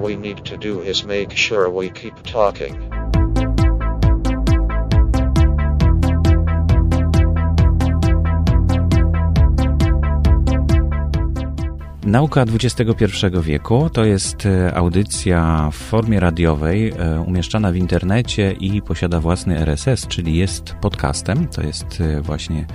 we need to do is make sure we keep talking. Nauka XXI wieku to jest e, audycja w formie radiowej, e, umieszczana w internecie i posiada własny RSS, czyli jest podcastem. To jest e, właśnie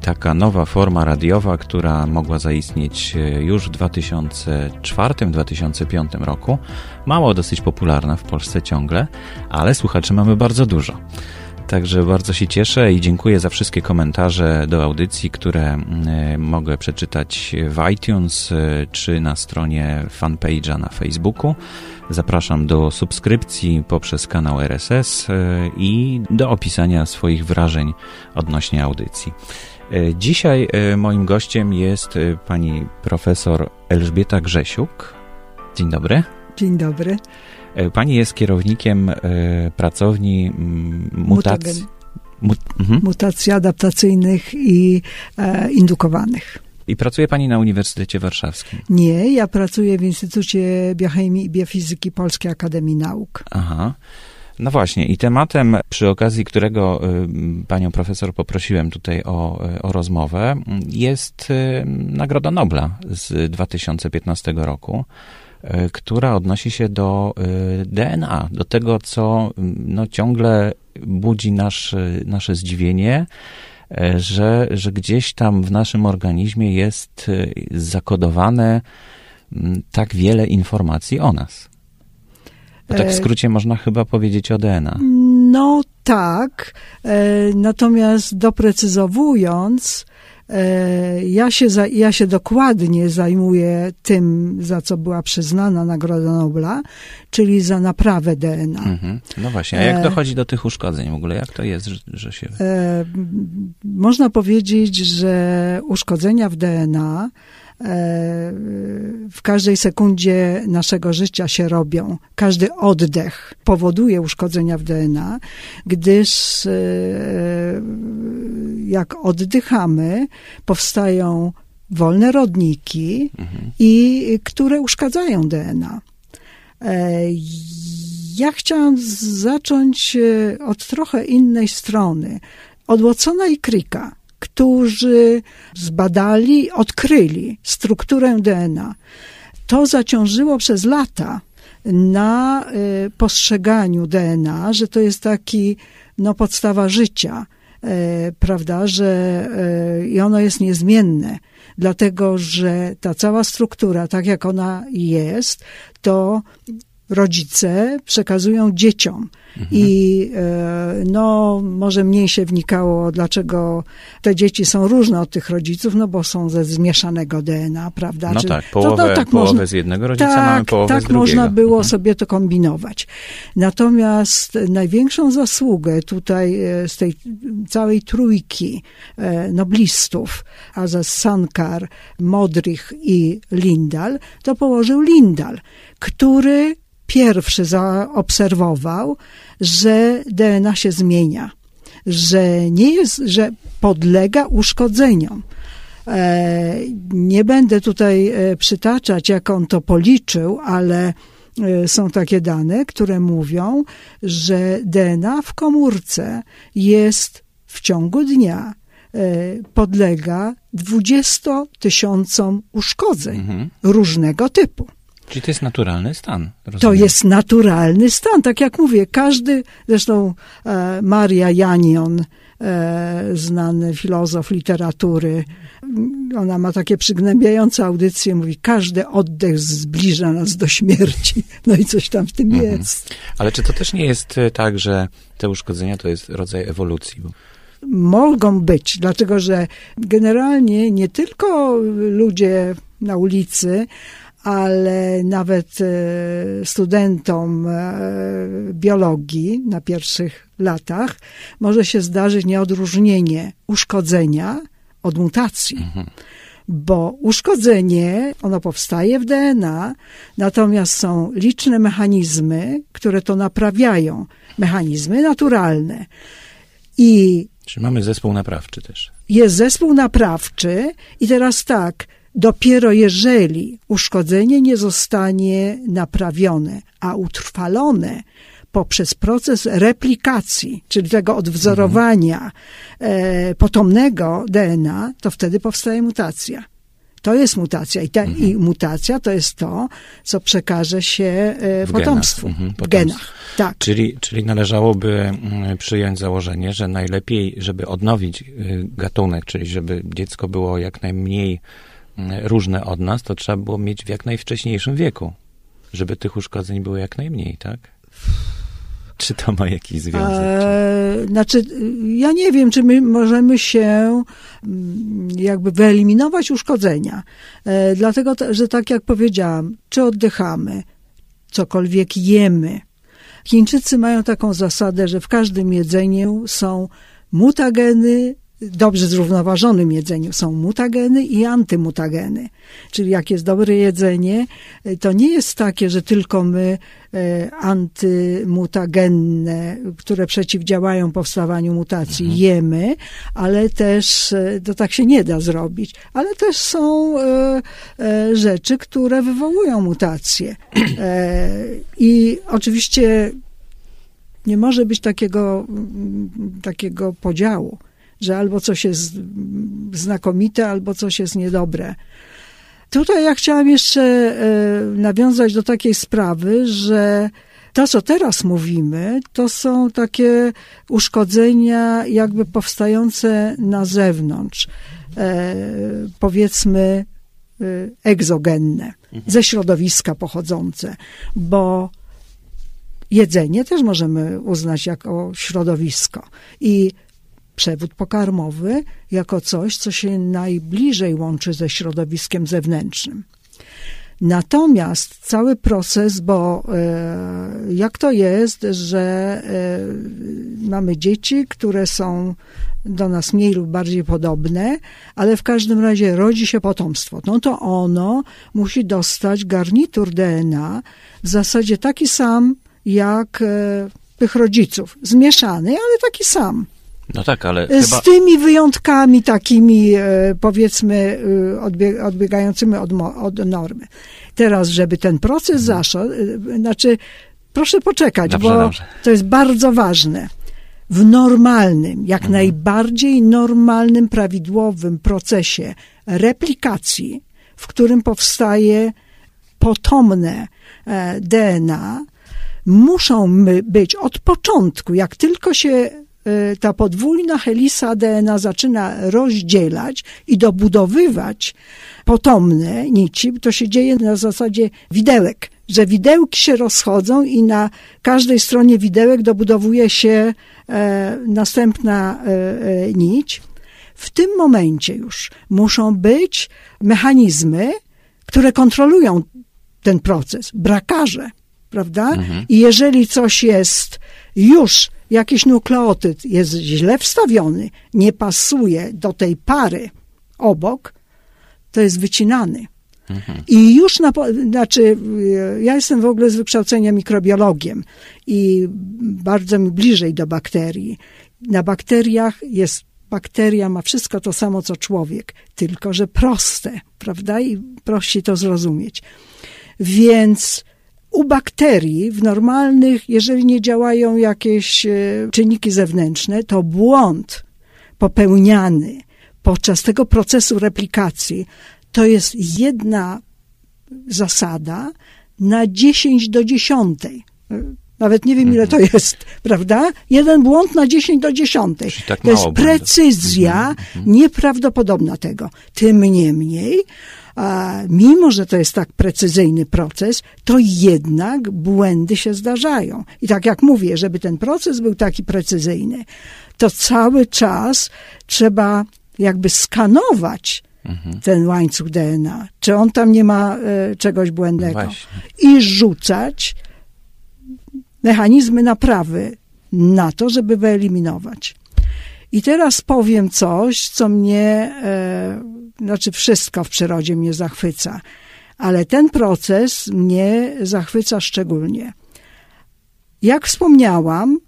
taka nowa forma radiowa, która mogła zaistnieć już w 2004-2005 roku. Mało dosyć popularna w Polsce ciągle, ale słuchaczy mamy bardzo dużo. Także bardzo się cieszę i dziękuję za wszystkie komentarze do audycji, które mm, mogę przeczytać w iTunes e, czy na stronie fanpage'a na Facebooku. Zapraszam do subskrypcji poprzez kanał RSS e, i do opisania swoich wrażeń odnośnie audycji. E, dzisiaj moim gościem jest pani profesor Elżbieta Grzesiuk. Dzień dobry. Dzień dobry. E, pani jest kierownikiem e, pracowni mutacji. Mut, mhm. Mutacji adaptacyjnych i e, indukowanych. I pracuje Pani na Uniwersytecie Warszawskim? Nie, ja pracuję w Instytucie Biochemii i Biofizyki Polskiej Akademii Nauk. Aha. No właśnie, i tematem, przy okazji którego y, panią profesor poprosiłem tutaj o, o rozmowę, jest y, Nagroda Nobla z 2015 roku. E, która odnosi się do e, DNA, do tego, co no, ciągle budzi nasz, nasze zdziwienie, e, że, że gdzieś tam w naszym organizmie jest zakodowane tak wiele informacji o nas. Bo tak w skrócie można chyba powiedzieć o DNA. No tak, natomiast doprecyzowując, E, ja się, za, ja się dokładnie zajmuję tym, za co była przyznana Nagroda Nobla, czyli za naprawę DNA. Mhm. No właśnie, a jak e, dochodzi do tych uszkodzeń w ogóle? Jak to jest, że, że się... E, można powiedzieć, że uszkodzenia w DNA w każdej sekundzie naszego życia się robią. Każdy oddech powoduje uszkodzenia w DNA, gdyż e, jak oddychamy, powstają wolne rodniki, mhm. i które uszkadzają DNA. E, ja chciałam zacząć e, od trochę innej strony. Od Watsona i Cricka którzy zbadali, odkryli strukturę DNA. To zaciążyło przez lata na y, postrzeganiu DNA, że to jest taki no, podstawa życia, y, prawda, że y, i ono jest niezmienne, dlatego że ta cała struktura, tak jak ona jest, to rodzice przekazują dzieciom. Mhm. I e, no, może mniej się wnikało, dlaczego te dzieci są różne od tych rodziców, no bo są ze zmieszanego DNA, prawda? No tak, połowę, to, no, tak połowę można, z jednego rodzica tak, mamy, połowę tak z drugiego. można było mhm. sobie to kombinować. Natomiast największą zasługę tutaj e, z tej całej trójki e, noblistów, Azaz Sankar, Modrych i Lindal, to położył Lindal, który pierwszy zaobserwował, że DNA się zmienia, że nie jest, że podlega uszkodzeniom. E, nie będę tutaj e, przytaczać, jak on to policzył, ale e, są takie dane, które mówią, że DNA w komórce jest w ciągu dnia podlega 20 tysiącom uszkodzeń mhm. różnego typu. Czyli to jest naturalny stan. Rozumiem. To jest naturalny stan, tak jak mówię, każdy, zresztą e, Maria Janion, e, znany filozof literatury, ona ma takie przygnębiające audycje, mówi, każdy oddech zbliża nas do śmierci. No i coś tam w tym mhm. jest. Ale czy to też nie jest e, tak, że te uszkodzenia to jest rodzaj ewolucji? Bo mogą być, dlatego że generalnie nie tylko ludzie na ulicy, ale nawet e, studentom e, biologii na pierwszych latach może się zdarzyć nieodróżnienie uszkodzenia od mutacji. Mhm. Bo uszkodzenie, ono powstaje w DNA, natomiast są liczne mechanizmy, które to naprawiają. Mechanizmy naturalne. I. Czy mamy zespół naprawczy też? Jest zespół naprawczy, i teraz tak, Dopiero jeżeli uszkodzenie nie zostanie naprawione, a utrwalone poprzez proces replikacji, czyli tego odwzorowania e, potomnego DNA, to wtedy powstaje mutacja. To jest mutacja I, ta, i mutacja to jest to, co przekaże się e, W potomstwu, genach. Mhm, genach. Tak. Czyli, czyli należałoby mm, przyjąć założenie, że najlepiej, żeby odnowić y, gatunek, czyli żeby dziecko było jak najmniej różne od nas, to trzeba było mieć w jak najwcześniejszym wieku, żeby tych uszkodzeń było jak najmniej, tak? Czy to ma jakiś związek? E, znaczy, ja nie wiem, czy my możemy się mm, jakby wyeliminować uszkodzenia. E, dlatego, że tak jak powiedziałam, czy oddychamy, cokolwiek jemy. Chińczycy mają taką zasadę, że w każdym jedzeniu są mutageny, dobrze zrównoważonym jedzeniu są mutageny i antymutageny. Czyli jak jest dobre jedzenie, to nie jest takie, że tylko my e, antymutagenne, które przeciwdziałają powstawaniu mutacji, jemy, ale też e, to tak się nie da zrobić. Ale też są e, rzeczy, które wywołują mutacje. I oczywiście nie może być takiego, takiego podziału, że albo coś jest znakomite, albo coś jest niedobre. Tutaj ja chciałam jeszcze e, nawiązać do takiej sprawy, że to, co teraz mówimy, to są takie uszkodzenia jakby powstające na zewnątrz, e, powiedzmy e, egzogenne, ze środowiska pochodzące, bo jedzenie też możemy uznać jako środowisko i przewód pokarmowy jako coś, co się najbliżej łączy ze środowiskiem zewnętrznym. Natomiast cały proces, bo e, jak to jest, że e, mamy dzieci, które są do nas mniej lub bardziej podobne, ale w każdym razie rodzi się potomstwo. No to ono musi dostać garnitur DNA w zasadzie taki sam jak e, tych rodziców. Zmieszany, ale taki sam. No tak, ale Z chyba... tymi wyjątkami takimi, e, powiedzmy, e, odbie- odbiegającymi od, od normy. Teraz, żeby ten proces zaszedł, e, znaczy, proszę poczekać, Dobrze, bo dobrze. to jest bardzo ważne. W normalnym, jak najbardziej normalnym, prawidłowym procesie replikacji, w którym powstaje potomne e, DNA, muszą być od początku, jak tylko się e, ta podwójna helisa DNA zaczyna rozdzielać i dobudowywać potomne nici, to się dzieje na zasadzie widełek, że widełki się rozchodzą i na każdej stronie widełek dobudowuje się e, następna e, e, nić. W tym momencie już muszą być mechanizmy, które kontrolują ten proces, brakarze, prawda? I jeżeli coś jest już, jakiś nukleotyd jest źle wstawiony, nie pasuje do tej pary obok, to jest wycinany. I już na, znaczy, ja jestem w ogóle z wykształcenia mikrobiologiem i bardzo mi bliżej do bakterii. Na bakteriach jest, bakteria ma wszystko to samo co człowiek, tylko że proste, prawda? I prościej to zrozumieć. Więc u bakterii w normalnych, jeżeli nie działają jakieś e, czynniki zewnętrzne, to błąd popełniany podczas tego procesu replikacji to jest jedna zasada na 10 do 10. Nawet nie wiem, ile to jest, prawda? Jeden błąd na 10 do 10. Czyli tak to jest mało błędów. precyzja nieprawdopodobna tego. Tym niemniej, a mimo że to jest tak precyzyjny proces, to jednak błędy się zdarzają. I tak jak mówię, żeby ten proces był taki precyzyjny, to cały czas trzeba jakby skanować ten łańcuch DNA, czy on tam nie ma e, czegoś błędnego. Właśnie. I rzucać mechanizmy naprawy na to, żeby wyeliminować. I teraz powiem coś, co mnie, e, znaczy wszystko w przyrodzie mnie zachwyca, ale ten proces mnie zachwyca szczególnie. Jak wspomniałam,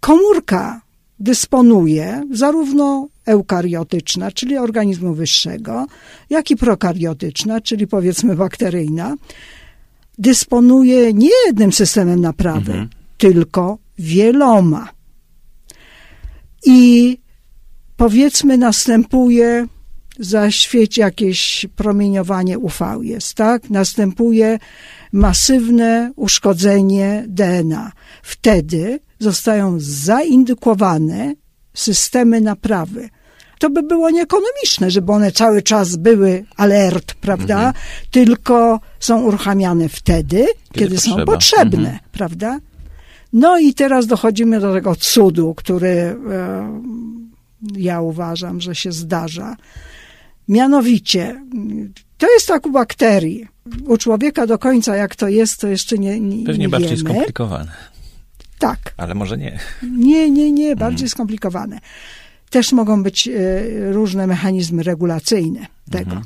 komórka dysponuje zarówno eukariotyczna, czyli organizmu wyższego, jak i prokariotyczna, czyli powiedzmy bakteryjna, dysponuje nie jednym systemem naprawy, mhm. tylko wieloma. I powiedzmy następuje zaświeci jakieś promieniowanie UV jest, tak? Następuje masywne uszkodzenie DNA. Wtedy zostają zaindukowane systemy naprawy. To by było nieekonomiczne, żeby one cały czas były alert, prawda? Mhm. Tylko są uruchamiane wtedy, kiedy, kiedy są potrzebne, mhm. prawda? No i teraz dochodzimy do tego cudu, który e, ja uważam, że się zdarza. Mianowicie, to jest tak u bakterii. U człowieka do końca jak to jest, to jeszcze nie, nie Pewnie nie bardziej wiemy. skomplikowane. Tak. Ale może nie. Nie, nie, nie, bardziej mhm. skomplikowane. Też mogą być e, różne mechanizmy regulacyjne tego. Mhm.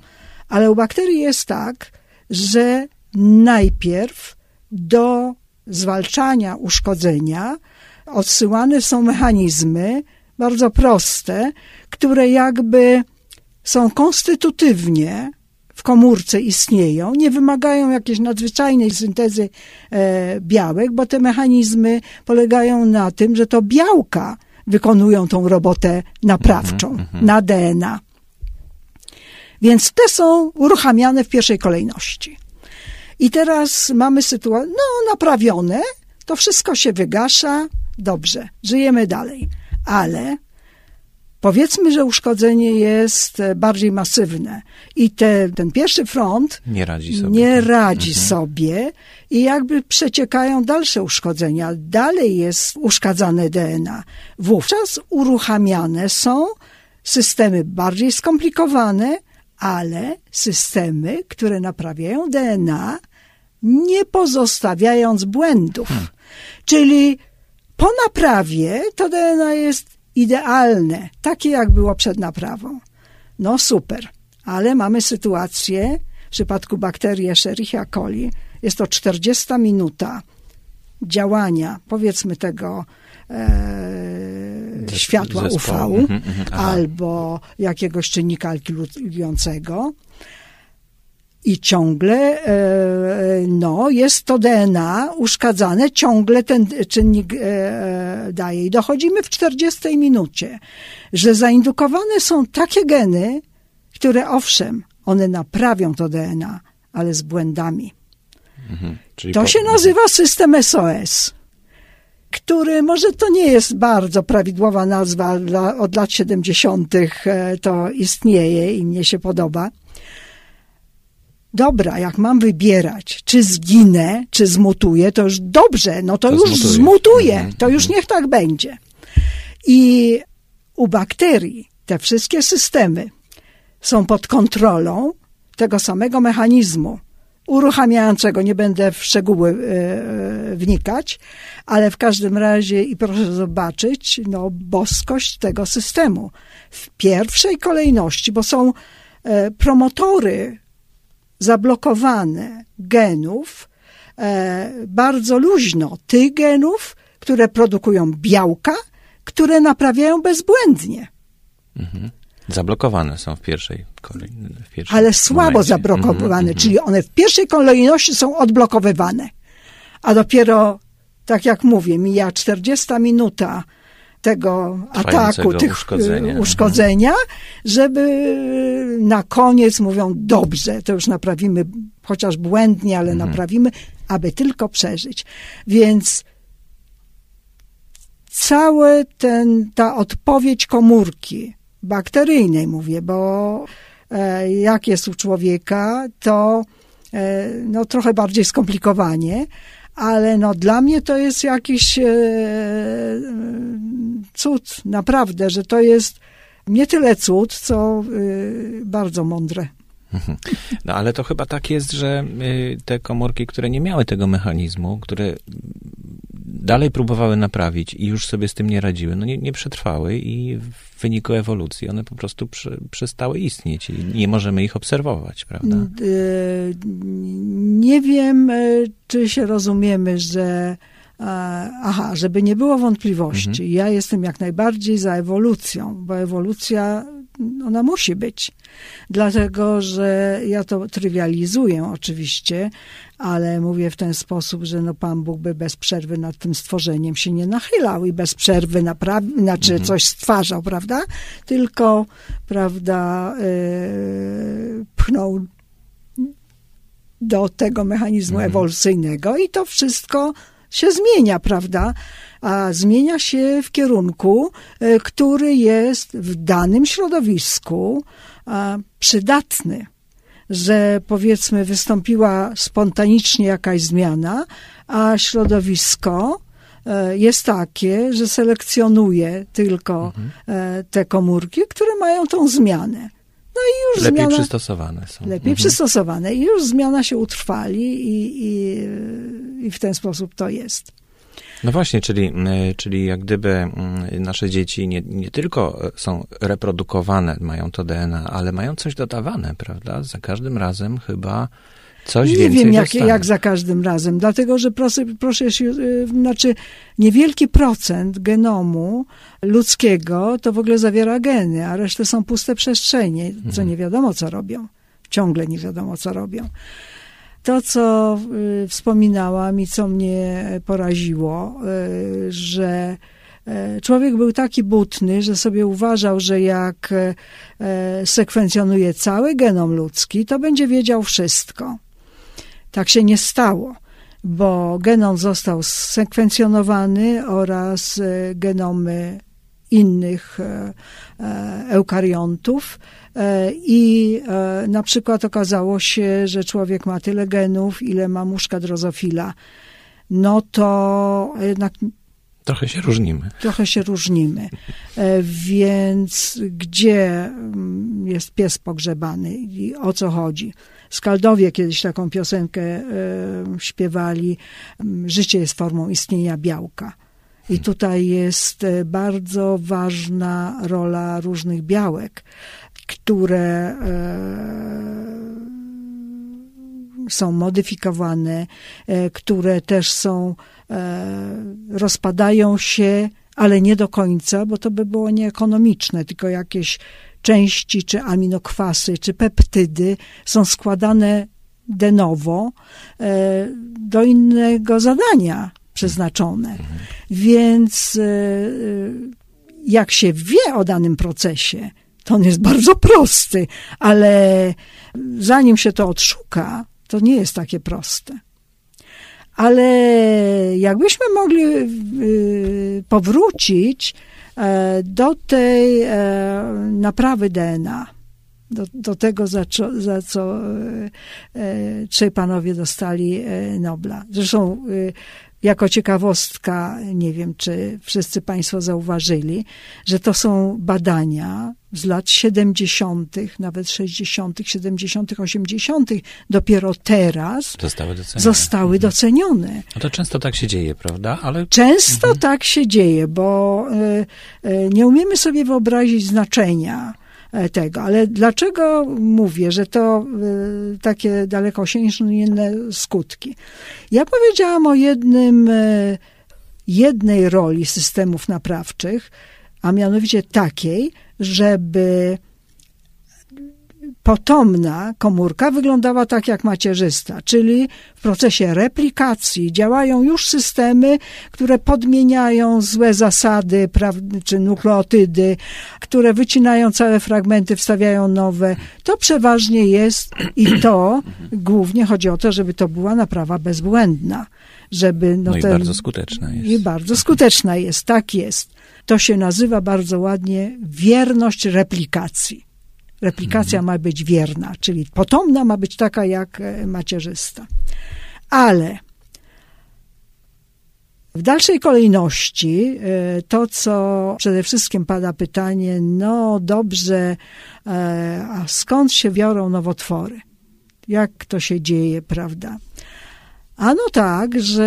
Ale u bakterii jest tak, że najpierw do zwalczania uszkodzenia odsyłane są mechanizmy bardzo proste, które jakby są konstytutywnie w komórce istnieją, nie wymagają jakiejś nadzwyczajnej syntezy e, białek, bo te mechanizmy polegają na tym, że to białka wykonują tą robotę naprawczą mm -hmm. na DNA. Więc te są uruchamiane w pierwszej kolejności. I teraz mamy sytuację, no naprawione, to wszystko się wygasza, dobrze, żyjemy dalej. Ale Powiedzmy, że uszkodzenie jest e, bardziej masywne i te, ten pierwszy front nie radzi sobie, nie radzi mhm. sobie i jakby przeciekają dalsze uszkodzenia. Dalej jest uszkadzane DNA. Wówczas uruchamiane są systemy bardziej skomplikowane, ale systemy, które naprawiają DNA, nie pozostawiając błędów. Hmm. Czyli po naprawie to DNA jest idealne, takie jak było przed naprawą. No super, ale mamy sytuację, w przypadku bakterii Escherichia coli, jest to 40 minuta działania, powiedzmy tego e, światła UV mm -hmm, albo jakiegoś czynnika alkylującego i ciągle e, no, jest to DNA uszkadzane, ciągle ten czynnik e, daje. I dochodzimy w 40 minucie, że zaindukowane są takie geny, które owszem, one naprawią to DNA, ale z błędami. Mhm, to się nazywa system SOS, który może to nie jest bardzo prawidłowa nazwa, ale od lat 70. E, to istnieje i mnie się podoba dobra, jak mam wybierać, czy zginę, czy zmutuję, to już dobrze, no to, to już zmutuję, zmutuję mhm. to już niech tak będzie. I u bakterii te wszystkie systemy są pod kontrolą tego samego mechanizmu uruchamiającego, nie będę w szczegóły y, wnikać, ale w każdym razie i proszę zobaczyć, no, boskość tego systemu. W pierwszej kolejności, bo są y, promotory zablokowane genów e, bardzo luźno, tych genów, które produkują białka, które naprawiają bezbłędnie. Mhm. Zablokowane są w pierwszej kolejności. Ale słabo momencie. zablokowane, mhm, czyli one w pierwszej kolejności są odblokowywane. A dopiero, tak jak mówię, mija 40 minuta tego ataku, tych uszkodzenia. uszkodzenia, żeby na koniec mówią, dobrze, to już naprawimy, chociaż błędnie, ale mhm. naprawimy, aby tylko przeżyć. Więc cała ta odpowiedź komórki bakteryjnej, mówię, bo e, jak jest u człowieka, to e, no, trochę bardziej skomplikowanie, ale no dla mnie to jest jakiś e, cud, naprawdę, że to jest nie tyle cud, co e, bardzo mądre. No ale to chyba tak jest, że e, te komórki, które nie miały tego mechanizmu, które dalej próbowały naprawić i już sobie z tym nie radziły, no nie, nie przetrwały i w wyniku ewolucji one po prostu przy, przestały istnieć i nie możemy ich obserwować, prawda? Nie wiem, czy się rozumiemy, że aha, żeby nie było wątpliwości, ja jestem jak najbardziej za ewolucją, bo ewolucja, ona musi być. Dlatego, że ja to trywializuję oczywiście, ale mówię w ten sposób, że no Pan Bóg by bez przerwy nad tym stworzeniem się nie nachylał i bez przerwy naprawi, znaczy Mhm. coś stwarzał, prawda? Tylko, prawda, yy, pchnął do tego mechanizmu Mhm. ewolucyjnego i to wszystko się zmienia, prawda? A zmienia się w kierunku, e, który jest w danym środowisku przydatny. Że powiedzmy wystąpiła spontanicznie jakaś zmiana, a środowisko e, jest takie, że selekcjonuje tylko e, te komórki, które mają tą zmianę. No i już Lepiej zmiana przystosowane są. lepiej Mhm. przystosowane i już zmiana się utrwali i, i, i w ten sposób to jest. No właśnie, czyli, czyli jak gdyby nasze dzieci nie, nie tylko są reprodukowane, mają to DNA, ale mają coś dodawane, prawda? Za każdym razem chyba coś Nie wiem, jak, dostanie. jak za każdym razem, dlatego że proszę, proszę się, y, znaczy niewielki procent genomu ludzkiego to w ogóle zawiera geny, a resztę są puste przestrzenie, co Mhm. nie wiadomo co robią. Ciągle nie wiadomo co robią. To, co y, wspominałam i co mnie poraziło, y, że człowiek był taki butny, że sobie uważał, że jak sekwencjonuje cały genom ludzki, to będzie wiedział wszystko. Tak się nie stało, bo genom został sekwencjonowany oraz e, genomy innych e, e, eukariontów i na przykład okazało się, że człowiek ma tyle genów, ile ma muszka drozofila. No to jednak Trochę się różnimy. trochę się różnimy. Więc gdzie mm, jest pies pogrzebany i o co chodzi? Skaldowie kiedyś taką piosenkę e, śpiewali Życie jest formą istnienia białka. I tutaj jest e, bardzo ważna rola różnych białek, które e, są modyfikowane, które też są, rozpadają się, ale nie do końca, bo to by było nieekonomiczne, tylko jakieś części, czy aminokwasy, czy peptydy są składane de novo e, do innego zadania przeznaczone. Więc e, e, jak się wie o danym procesie, to on jest bardzo prosty, ale zanim się to odszuka, to nie jest takie proste. Ale jakbyśmy mogli powrócić do tej e, naprawy DNA, do, do tego, za, co- za co e, e, trzej panowie dostali e, Nobla. Zresztą jako ciekawostka, nie wiem, czy wszyscy Państwo zauważyli, że to są badania z lat 70., nawet 60., 70., 80., dopiero teraz Zostały docenione. zostały docenione. No to często tak się dzieje, prawda? Ale Często tak się dzieje, bo e, e, nie umiemy sobie wyobrazić znaczenia tego. Ale dlaczego mówię, że to e, takie dalekosiężne skutki? Ja powiedziałam o jednym, e, jednej roli systemów naprawczych, a mianowicie takiej, żeby potomna komórka wyglądała tak jak macierzysta, czyli w procesie replikacji działają już systemy, które podmieniają złe zasady czy nukleotydy, które wycinają całe fragmenty, wstawiają nowe. To przeważnie jest i to głównie chodzi o to, żeby to była naprawa bezbłędna. Żeby, no no i ten- bardzo skuteczna jest. i bardzo skuteczna jest, tak jest. To się nazywa bardzo ładnie wierność replikacji. Replikacja ma być wierna, czyli potomna ma być taka jak e, macierzysta. Ale w dalszej kolejności e, to, co przede wszystkim pada pytanie, no dobrze, e, a skąd się biorą nowotwory? Jak to się dzieje, prawda? Ano tak, że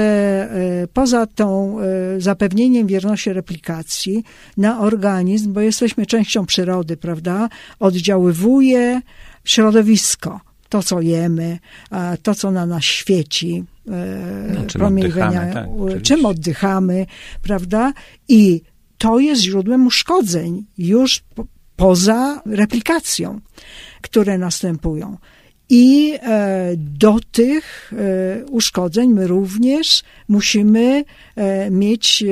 e, poza tą e, zapewnieniem wierności replikacji na organizm, bo jesteśmy częścią przyrody, prawda, oddziaływuje środowisko. to, co jemy, to, co na nas świeci, No, czym promieniowania, oddychamy, tak, czym oddychamy, prawda? I to jest źródłem uszkodzeń już po, poza replikacją, które następują. I e, do tych e, uszkodzeń my również musimy e, mieć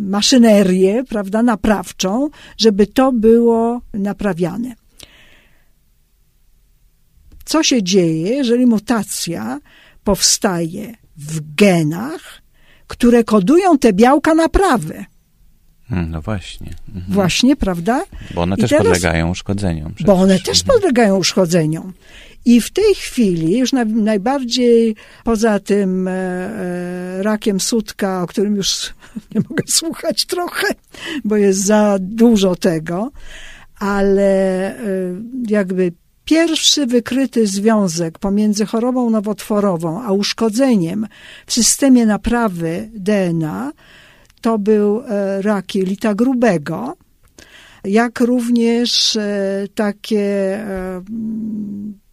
maszynerię, prawda, naprawczą, żeby to było naprawiane. Co się dzieje, jeżeli mutacja powstaje w genach, które kodują te białka naprawy? Mm, No właśnie. Mhm. Właśnie, prawda? Bo one I też teraz- podlegają uszkodzeniom. Bo one przecież. też podlegają uszkodzeniom. I w tej chwili, już na, najbardziej poza tym e, e, rakiem sutka, o którym już nie mogę słuchać trochę, bo jest za dużo tego, ale e, jakby pierwszy wykryty związek pomiędzy chorobą nowotworową a uszkodzeniem w systemie naprawy DNA to był rak jelita grubego, jak również takie,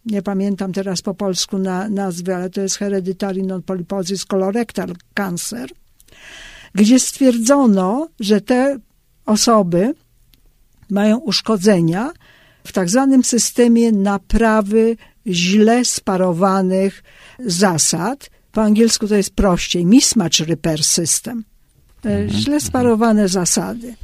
nie pamiętam teraz po polsku na, nazwy, ale to jest hereditary non-polyposis colorectal cancer, gdzie stwierdzono, że te osoby mają uszkodzenia w tak zwanym systemie naprawy źle sparowanych zasad. Po angielsku to jest prościej, mismatch repair system. E, Źle sparowane zasady.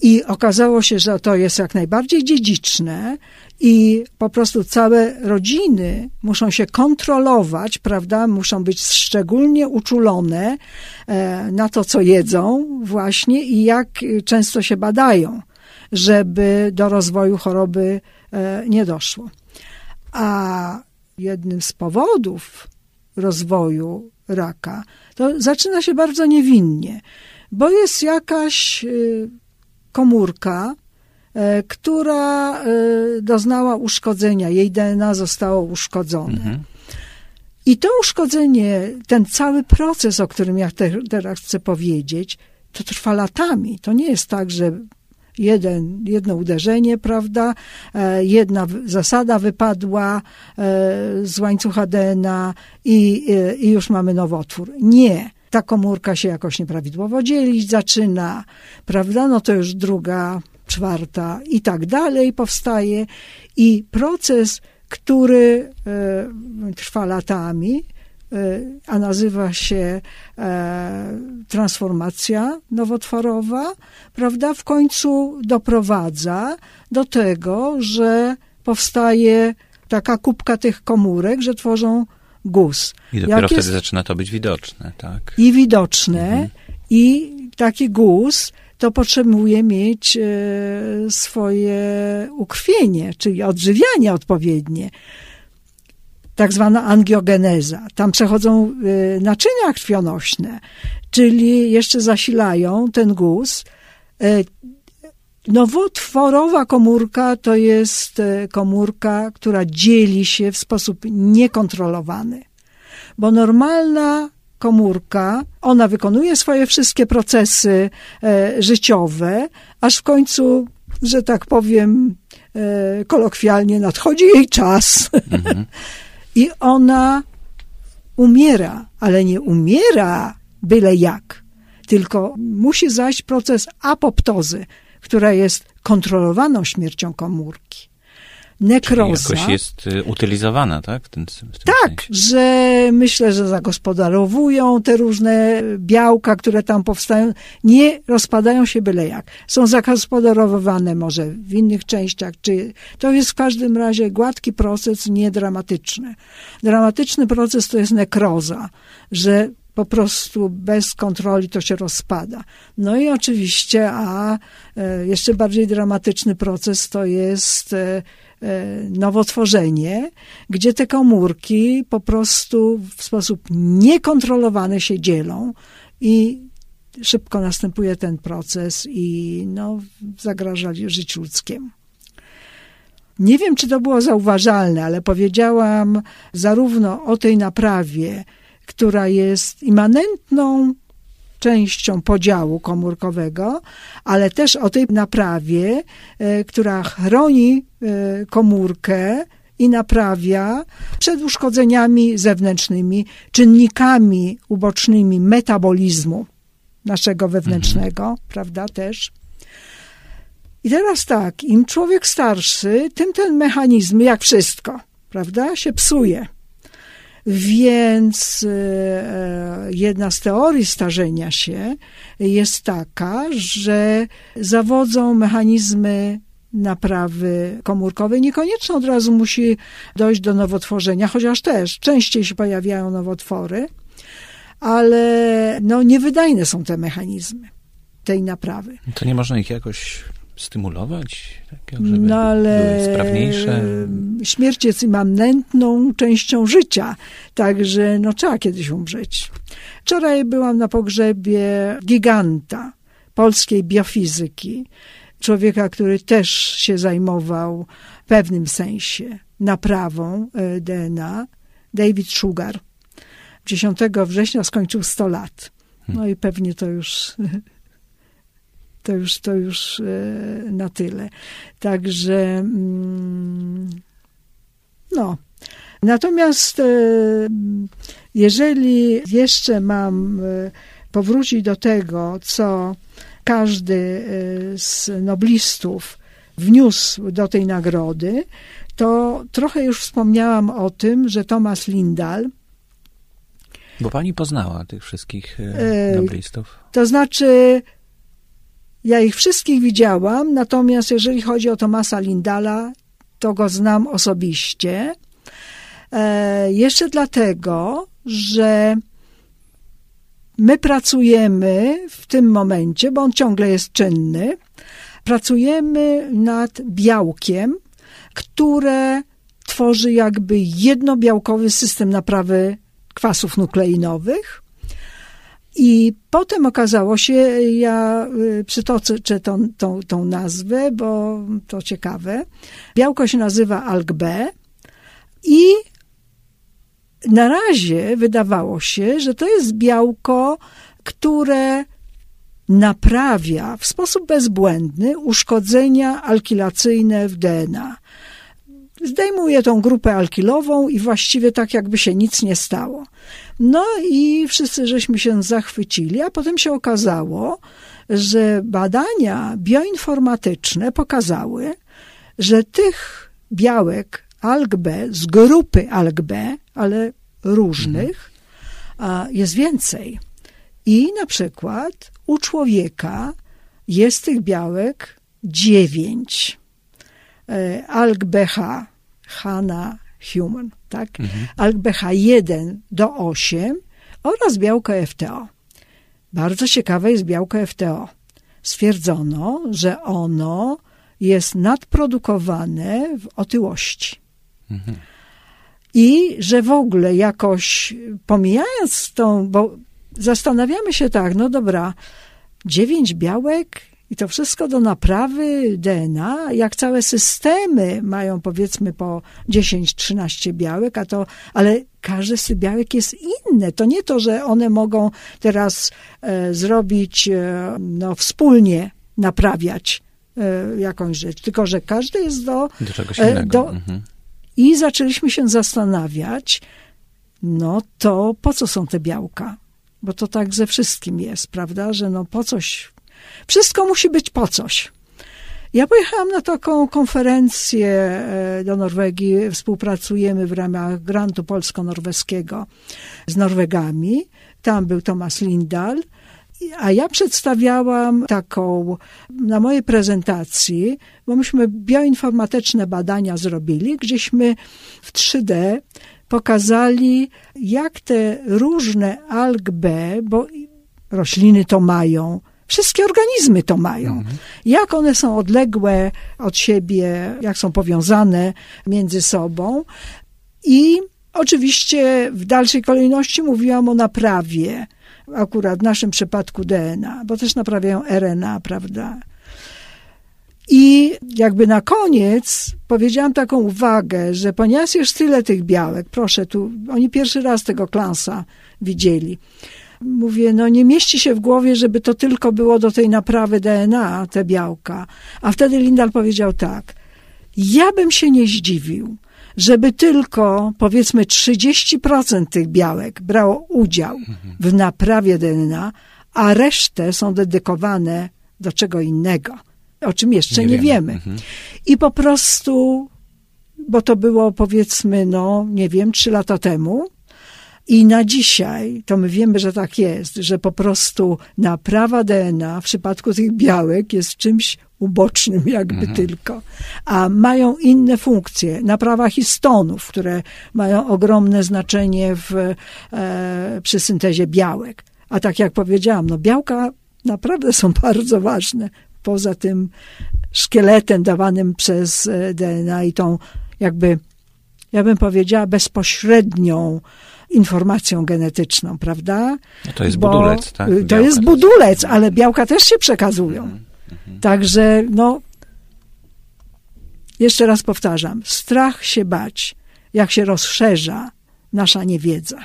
I okazało się, że to jest jak najbardziej dziedziczne i po prostu całe rodziny muszą się kontrolować, prawda? Muszą być szczególnie uczulone e, na to, co jedzą właśnie i jak często się badają, żeby do rozwoju choroby e, nie doszło. A jednym z powodów rozwoju raka to zaczyna się bardzo niewinnie, bo jest jakaś y, komórka, która e, doznała uszkodzenia, jej DNA zostało uszkodzone. Mhm. I to uszkodzenie, ten cały proces, o którym ja te, teraz chcę powiedzieć, to trwa latami. To nie jest tak, że jeden, jedno uderzenie, prawda, e, jedna zasada wypadła e, z łańcucha DNA i, e, i już mamy nowotwór. Nie. Ta komórka się jakoś nieprawidłowo dzielić zaczyna, prawda, no to już druga, czwarta i tak dalej powstaje i proces, który e, trwa latami, e, a nazywa się e, transformacja nowotworowa, prawda, w końcu doprowadza do tego, że powstaje taka kubka tych komórek, że tworzą guz. I dopiero Jak wtedy jest- zaczyna to być widoczne, tak? i widoczne, i taki guz to potrzebuje mieć e, swoje ukrwienie, czyli odżywianie odpowiednie. Tak zwana angiogeneza. Tam przechodzą e, naczynia krwionośne, czyli jeszcze zasilają ten guz. E, Nowotworowa komórka to jest komórka, która dzieli się w sposób niekontrolowany bo normalna komórka, ona wykonuje swoje wszystkie procesy e, życiowe, aż w końcu, że tak powiem e, kolokwialnie, nadchodzi jej czas. I ona umiera, ale nie umiera byle jak, tylko musi zajść proces apoptozy, która jest kontrolowaną śmiercią komórki. Czyli Nekroza. jakoś jest y, utylizowana, tak? W tym, w tym Tak, sensie. że myślę, że zagospodarowują te różne białka, które tam powstają, nie rozpadają się byle jak. Są zagospodarowywane może w innych częściach, czy to jest w każdym razie gładki proces, nie dramatyczny. Dramatyczny proces to jest nekroza, że po prostu bez kontroli to się rozpada. No i oczywiście, a e, jeszcze bardziej dramatyczny proces to jest e, nowotworzenie, gdzie te komórki po prostu w sposób niekontrolowany się dzielą i szybko następuje ten proces i no, zagraża życiu ludzkiemu. Nie wiem, czy to było zauważalne, ale powiedziałam zarówno o tej naprawie, która jest immanentną częścią podziału komórkowego, ale też o tej naprawie, e, która chroni e, komórkę i naprawia przed uszkodzeniami zewnętrznymi, czynnikami ubocznymi metabolizmu naszego wewnętrznego, mhm. prawda, też. I teraz tak, im człowiek starszy, tym ten mechanizm, jak wszystko, prawda, się psuje. Więc e, jedna z teorii starzenia się jest taka, że zawodzą mechanizmy naprawy komórkowej. Niekoniecznie od razu musi dojść do nowotworzenia, chociaż też częściej się pojawiają nowotwory, ale no, niewydajne są te mechanizmy tej naprawy. To nie można ich jakoś stymulować, tak, żeby no, ale były sprawniejsze? Śmierć jest immanentną częścią życia, także no, trzeba kiedyś umrzeć. Wczoraj byłam na pogrzebie giganta polskiej biofizyki, człowieka, który też się zajmował w pewnym sensie naprawą e, DNA, David Sugar. 10 września skończył 100 lat. No i pewnie to już to już, to już e, na tyle. Także mm, no. Natomiast e, jeżeli jeszcze mam powrócić do tego, co każdy e, z noblistów wniósł do tej nagrody, to trochę już wspomniałam o tym, że Thomas Lindal. Bo pani poznała tych wszystkich e, e, noblistów. To znaczy, ja ich wszystkich widziałam, natomiast jeżeli chodzi o Thomasa Lindala, to go znam osobiście. Jeszcze dlatego, że My pracujemy w tym momencie, bo on ciągle jest czynny, pracujemy nad białkiem, które tworzy jakby jednobiałkowy system naprawy kwasów nukleinowych. I potem okazało się, ja y, przytoczę tą, tą, tą nazwę, bo to ciekawe. Białko się nazywa ALK-B i na razie wydawało się, że to jest białko, które naprawia w sposób bezbłędny uszkodzenia alkilacyjne w DNA. Zdejmuje tą grupę alkilową i właściwie tak jakby się nic nie stało. No i wszyscy żeśmy się zachwycili, a potem się okazało, że badania bioinformatyczne pokazały, że tych białek ALK-B z grupy ALK-B, ale różnych, jest więcej. I na przykład u człowieka jest tych białek dziewięć. E, ALK-BH, HANA human, tak? Mhm. ALK-BH 1 do 8 oraz białko FTO. Bardzo ciekawe jest białko FTO. Stwierdzono, że ono jest nadprodukowane w otyłości. Mhm. I że w ogóle jakoś pomijając tą, bo zastanawiamy się tak, no dobra, dziewięć białek i to wszystko do naprawy DNA, jak całe systemy mają powiedzmy po 10-13 białek, a to, ale każdy z tych białek jest inny. To nie to, że one mogą teraz e, zrobić, e, no wspólnie naprawiać e, jakąś rzecz, tylko że każdy jest do, do czegoś e, innego. Do, mhm. I zaczęliśmy się zastanawiać, no to po co są te białka? Bo to tak ze wszystkim jest, prawda, że no po coś. Wszystko musi być po coś. Ja pojechałam na taką konferencję e, do Norwegii. Współpracujemy w ramach grantu polsko-norweskiego z Norwegami. Tam był Thomas Lindahl a ja przedstawiałam taką, na mojej prezentacji, bo myśmy bioinformatyczne badania zrobili, gdzieśmy w 3D pokazali, jak te różne alg-B, bo rośliny to mają, wszystkie organizmy to mają. Mhm. Jak one są odległe od siebie, jak są powiązane między sobą. I oczywiście w dalszej kolejności mówiłam o naprawie akurat w naszym przypadku DNA, bo też naprawiają RNA, prawda? I jakby na koniec powiedziałam taką uwagę, że ponieważ jest tyle tych białek, proszę tu, oni pierwszy raz tego klansa widzieli. Mówię, no nie mieści się w głowie, żeby to tylko było do tej naprawy DNA, te białka. A wtedy Lindal powiedział tak, ja bym się nie zdziwił, żeby tylko powiedzmy 30% tych białek brało udział w naprawie DNA, a resztę są dedykowane do czego innego, o czym jeszcze nie, Nie wiemy. wiemy. Mhm. I po prostu, bo to było powiedzmy, no nie wiem, trzy lata temu, i na dzisiaj to my wiemy, że tak jest, że po prostu naprawa DNA w przypadku tych białek jest czymś ubocznym jakby tylko, a mają inne funkcje. Naprawa histonów, które mają ogromne znaczenie w, e, przy syntezie białek. A tak jak powiedziałam, no białka naprawdę są bardzo ważne. Poza tym szkieletem dawanym przez e, DNA i tą jakby, ja bym powiedziała, bezpośrednią informacją genetyczną, prawda? No to jest Bo, budulec, tak? y, To Białka jest też. budulec, ale białka też się przekazują. Także, no, jeszcze raz powtarzam, strach się bać, jak się rozszerza nasza niewiedza.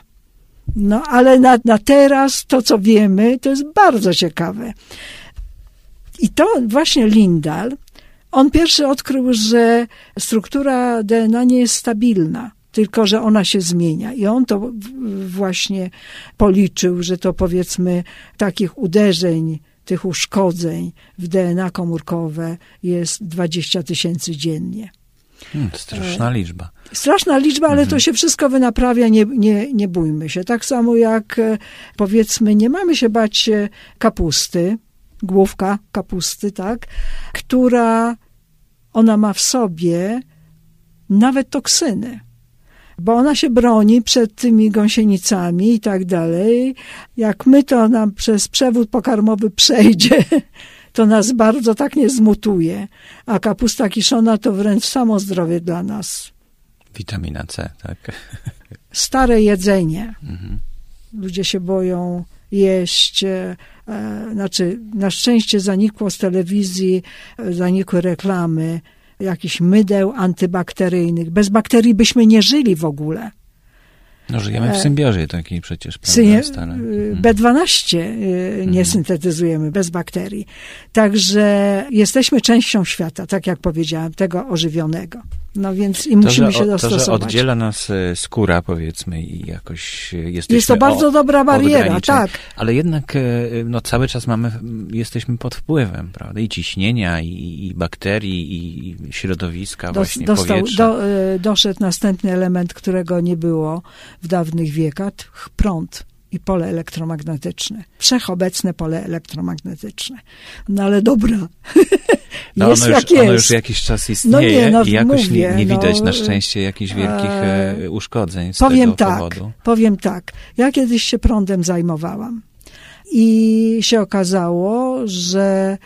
No, ale na, na teraz to, co wiemy, to jest bardzo ciekawe. I to właśnie Lindal, on pierwszy odkrył, że struktura DNA nie jest stabilna, tylko że ona się zmienia. I on to właśnie policzył, że to powiedzmy takich uderzeń, tych uszkodzeń w DNA komórkowe jest 20 tysięcy dziennie. Hmm, straszna liczba. Straszna liczba, ale to się wszystko wynaprawia, nie, nie, nie bójmy się. Tak samo jak e, powiedzmy, nie mamy się bać e, kapusty, główka kapusty, tak, która ona ma w sobie nawet toksyny. Bo ona się broni przed tymi gąsienicami i tak dalej. Jak my to nam przez przewód pokarmowy przejdzie, to nas bardzo tak nie zmutuje. A kapusta kiszona to wręcz samo zdrowie dla nas. Witamina C, tak. stare jedzenie. Ludzie się boją jeść. E, e, znaczy, na szczęście zanikło z telewizji, e, zanikły reklamy jakichś mydeł antybakteryjnych. Bez bakterii byśmy nie żyli w ogóle. No żyjemy w E, symbiozie takiej przecież, prawda, stale. y, Mhm. B12 y, nie syntetyzujemy bez bakterii. Także jesteśmy częścią świata, tak jak powiedziałam, tego ożywionego. No więc i To, musimy że, się o- to, dostosować. że oddziela nas e, skóra, powiedzmy, i jakoś e, jesteśmy Jest to bardzo o- dobra bariera, tak. Ale jednak e, no, cały czas mamy, jesteśmy pod wpływem, prawda? I ciśnienia, i, i bakterii, i środowiska, Dos- właśnie dostał, do, doszedł następny element, którego nie było w dawnych wiekach, prąd i pole elektromagnetyczne. Wszechobecne pole elektromagnetyczne. No ale dobra. No, jest ono, już, jak jest. ono już jakiś czas No istnieje nie, no, i jakoś mówię, nie, nie widać no, na szczęście jakichś wielkich e, e, uszkodzeń z Powiem tego tak, powodu. powiem tak. Ja kiedyś się prądem zajmowałam i się okazało, że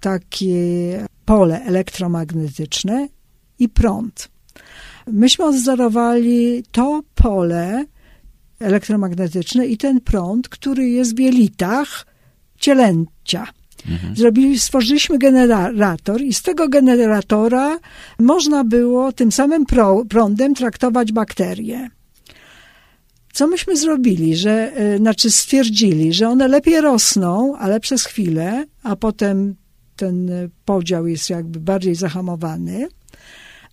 takie pole elektromagnetyczne i prąd. Myśmy odzorowali to pole elektromagnetyczne i ten prąd, który jest w jelitach cielęcia. Zrobili, stworzyliśmy generator i z tego generatora można było tym samym prądem traktować bakterie. Co myśmy zrobili, że, y, znaczy stwierdzili, że one lepiej rosną, ale przez chwilę, a potem ten podział jest jakby bardziej zahamowany,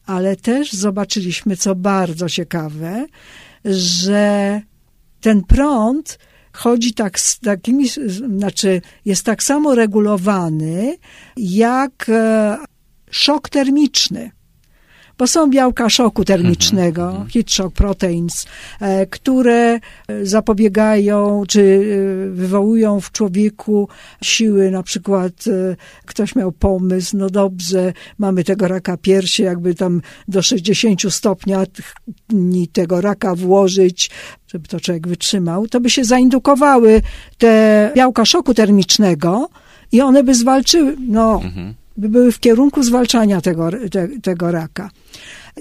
ale też zobaczyliśmy, co bardzo ciekawe, że ten prąd chodzi tak z takimi, znaczy jest tak samo regulowany jak e, szok termiczny. Bo są białka szoku termicznego, heat shock proteins, e, które e, zapobiegają czy e, wywołują w człowieku siły, na przykład ktoś miał pomysł, no dobrze, mamy tego raka piersi, jakby tam do 60 stopnia tego raka włożyć, żeby to człowiek wytrzymał, to by się zaindukowały te białka szoku termicznego i one by zwalczyły, no, by były w kierunku zwalczania tego, te, tego raka.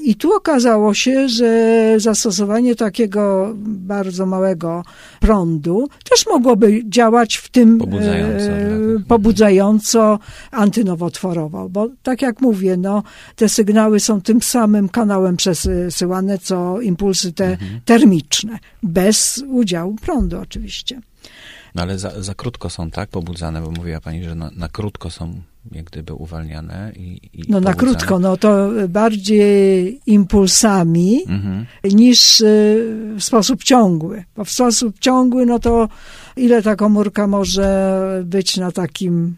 I tu okazało się, że zastosowanie takiego bardzo małego prądu też mogłoby działać w tym Pobudzająco, e, pobudzająco antynowotworowo, bo tak jak mówię, no, te sygnały są tym samym kanałem przesyłane, co impulsy te termiczne, bez udziału prądu oczywiście. No ale za, za krótko są tak pobudzane, bo mówiła pani, że na, na krótko są jak gdyby uwalniane i, i No na krótko, no to bardziej impulsami Mhm. niż y, w sposób ciągły. Bo w sposób ciągły, no to ile ta komórka może być na takim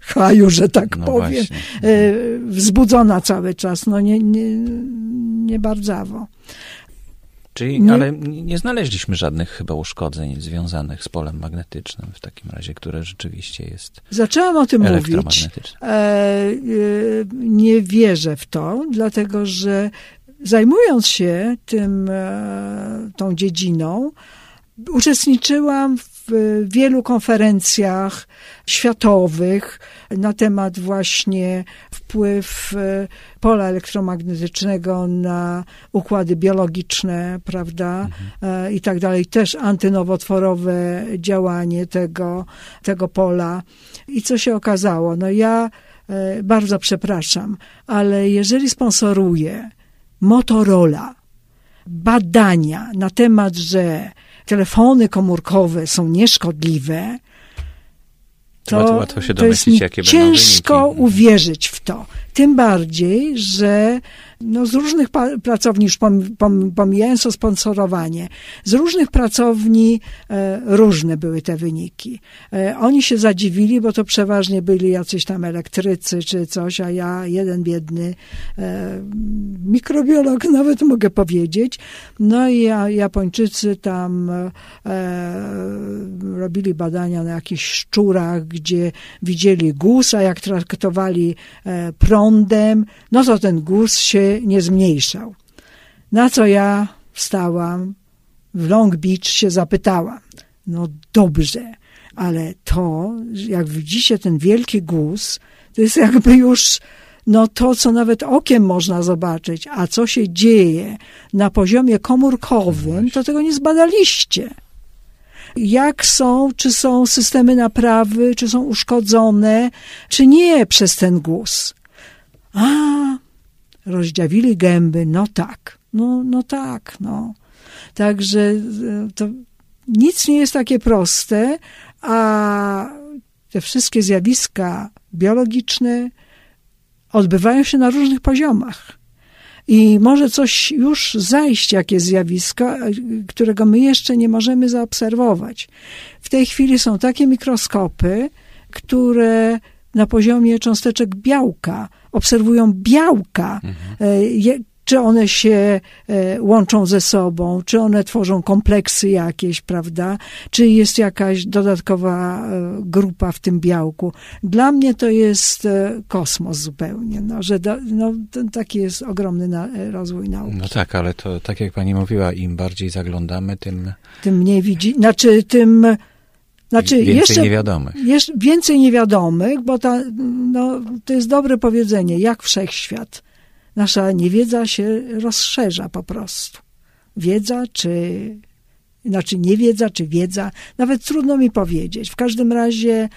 haju, że tak No powiem, właśnie. y, wzbudzona cały czas, no nie, nie, nie bardzawo. Czyli, Nie- ale nie znaleźliśmy żadnych chyba uszkodzeń związanych z polem magnetycznym w takim razie, które rzeczywiście jest Zaczęłam o tym mówić. E, e, nie wierzę w to, dlatego że zajmując się tym, e, tą dziedziną, uczestniczyłam w wielu konferencjach światowych na temat właśnie wpływ e, pola elektromagnetycznego na układy biologiczne, prawda, e, i tak dalej. Też antynowotworowe działanie tego, tego pola. I co się okazało? No ja e, bardzo przepraszam, ale jeżeli sponsoruje Motorola badania na temat, że telefony komórkowe są nieszkodliwe, to, Łatwo- się to jest domyślić, jakie będą ciężko uwierzyć w to. Tym bardziej, że no z różnych pracowni, już pom, pom, pomijając to sponsorowanie, z różnych pracowni e, różne były te wyniki. E, oni się zadziwili, bo to przeważnie byli jacyś tam elektrycy czy coś, a ja jeden biedny e, mikrobiolog nawet mogę powiedzieć. No i ja, Japończycy tam robili badania na jakichś szczurach, gdzie widzieli guz, a jak traktowali prądem, no to ten guz się nie zmniejszał. Na co ja wstałam, w Long Beach się zapytałam. No dobrze, ale to, jak widzicie ten wielki guz, to jest jakby już no to, co nawet okiem można zobaczyć, a co się dzieje na poziomie komórkowym, to tego nie zbadaliście. Jak są, czy są systemy naprawy, czy są uszkodzone, czy nie przez ten guz. A, rozdziawili gęby, no tak, no, no tak, no. Także e, to nic nie jest takie proste, a te wszystkie zjawiska biologiczne odbywają się na różnych poziomach. I może coś już zajść, jakieś zjawisko, którego my jeszcze nie możemy zaobserwować. W tej chwili są takie mikroskopy, które na poziomie cząsteczek białka obserwują białka, e, je- czy one się e, łączą ze sobą, czy one tworzą kompleksy jakieś, prawda? Czy jest jakaś dodatkowa e, grupa w tym białku. Dla mnie to jest e, kosmos zupełnie, no, że do, no, taki jest ogromny na, e, rozwój nauki. No tak, ale to tak jak pani mówiła, im bardziej zaglądamy, tym Tym mniej widzi, znaczy tym, znaczy więcej jeszcze, niewiadomych. jeszcze więcej niewiadomych, bo ta, no, to jest dobre powiedzenie, jak wszechświat. Nasza niewiedza się rozszerza po prostu. Wiedza czy, znaczy niewiedza czy wiedza, nawet trudno mi powiedzieć. W każdym razie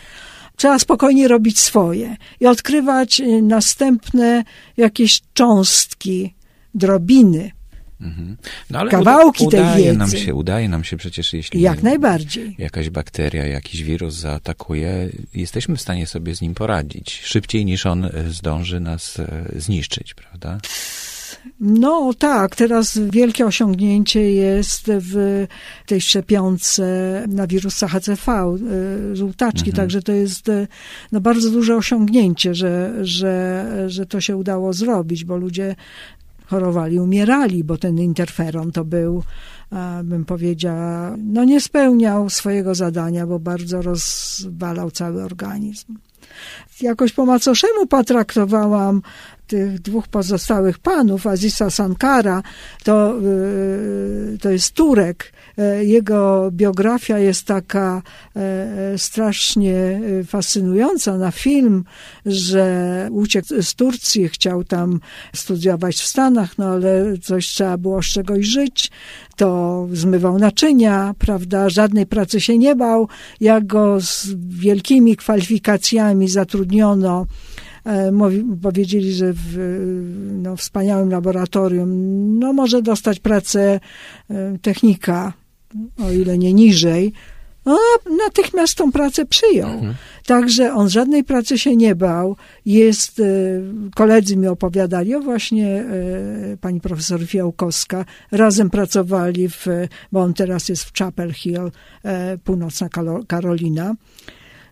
trzeba spokojnie robić swoje i odkrywać y, następne jakieś cząstki, drobiny. Mhm. No, ale Kawałki uda, tej udaje nam wiedzy. się, udaje nam się przecież, jeśli Jak najbardziej. jakaś bakteria, jakiś wirus zaatakuje, jesteśmy w stanie sobie z nim poradzić szybciej niż on e, zdąży nas e, zniszczyć, prawda? No tak, teraz wielkie osiągnięcie jest w tej szczepionce na wirusa HCV, y, żółtaczki, także to jest no, bardzo duże osiągnięcie, że, że, że to się udało zrobić, bo ludzie chorowali, umierali, bo ten interferon to był, a, bym powiedziała, no nie spełniał swojego zadania, bo bardzo rozwalał cały organizm. Jakoś po macoszemu potraktowałam tych dwóch pozostałych panów, Azisa Sankara, to, y, to jest Turek. E, Jego biografia jest taka e, strasznie fascynująca. Na film, że uciekł z Turcji, chciał tam studiować w Stanach, no ale coś trzeba było z czegoś żyć, to zmywał naczynia, prawda, żadnej pracy się nie bał, jak go z wielkimi kwalifikacjami zatrudniono Mówi, powiedzieli, że w no, wspaniałym laboratorium no, może dostać pracę e, technika, o ile nie niżej. no, natychmiast tą pracę przyjął. Mhm. Także on żadnej pracy się nie bał. Jest, koledzy mi opowiadali, o właśnie pani profesor Fiałkowska, razem pracowali w, bo on teraz jest w Chapel Hill, północna Karolina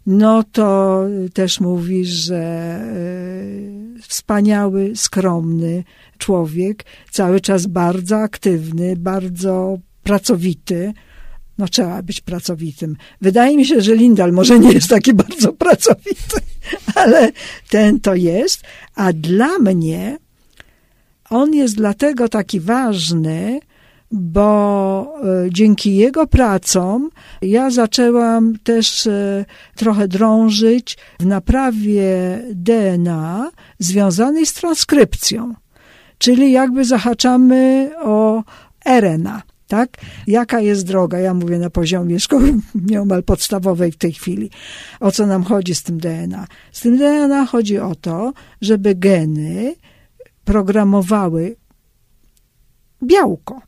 no to też mówi, że e, wspaniały, skromny człowiek, cały czas bardzo aktywny, bardzo pracowity. No trzeba być pracowitym. Wydaje mi się, że Lindal może nie jest taki bardzo pracowity, ale ten to jest. A dla mnie on jest dlatego taki ważny, bo e, dzięki jego pracom ja zaczęłam też e, trochę drążyć w naprawie DNA związanej z transkrypcją. Czyli jakby zahaczamy o RNA. Tak? Jaka jest droga? Ja mówię na poziomie szkoły nieomal podstawowej w tej chwili. O co nam chodzi z tym DNA? Z tym DNA chodzi o to, żeby geny programowały białko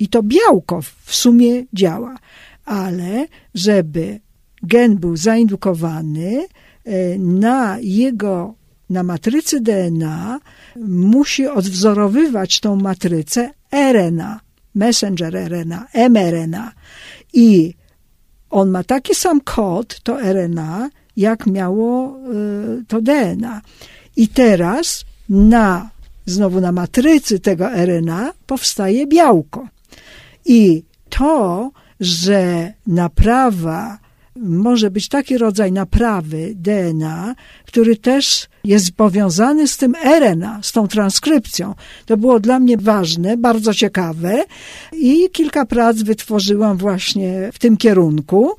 i to białko w sumie działa, ale żeby gen był zaindukowany e, na jego, na matrycy DNA, musi odwzorowywać tą matrycę RNA, messenger RNA, mRNA. I on ma taki sam kod, to RNA, jak miało e, to DNA. I teraz na, znowu na matrycy tego RNA powstaje białko. I to, że naprawa może być taki rodzaj naprawy DNA, który też jest powiązany z tym RNA, z tą transkrypcją. To było dla mnie ważne, bardzo ciekawe i kilka prac wytworzyłam właśnie w tym kierunku.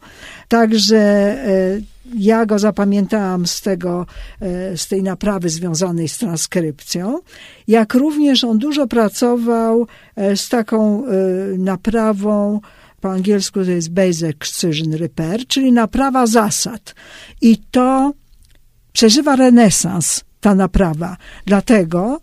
Także e, ja go zapamiętałam z tego, e, z tej naprawy związanej z transkrypcją, jak również on dużo pracował e, z taką e, naprawą, po angielsku to jest Basic Excision Repair, czyli naprawa zasad. I to przeżywa renesans, ta naprawa. Dlatego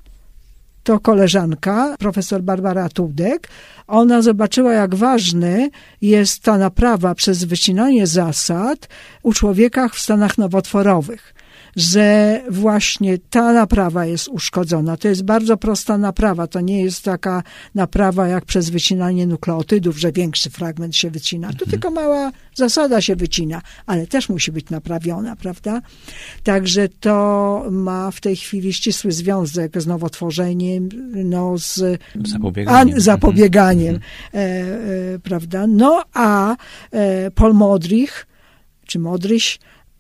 to koleżanka, profesor Barbara Tudek, ona zobaczyła, jak ważny jest ta naprawa przez wycinanie zasad u człowieka w stanach nowotworowych że właśnie ta naprawa jest uszkodzona. To jest bardzo prosta naprawa. To nie jest taka naprawa jak przez wycinanie nukleotydów, że większy fragment się wycina. Tu mhm. tylko mała zasada się wycina, ale też musi być naprawiona, prawda? Także to ma w tej chwili ścisły związek z nowotworzeniem, no z zapobieganiem, a, zapobieganiem mhm. e, e, prawda? No a e, Paul Modrich, czy Modryś,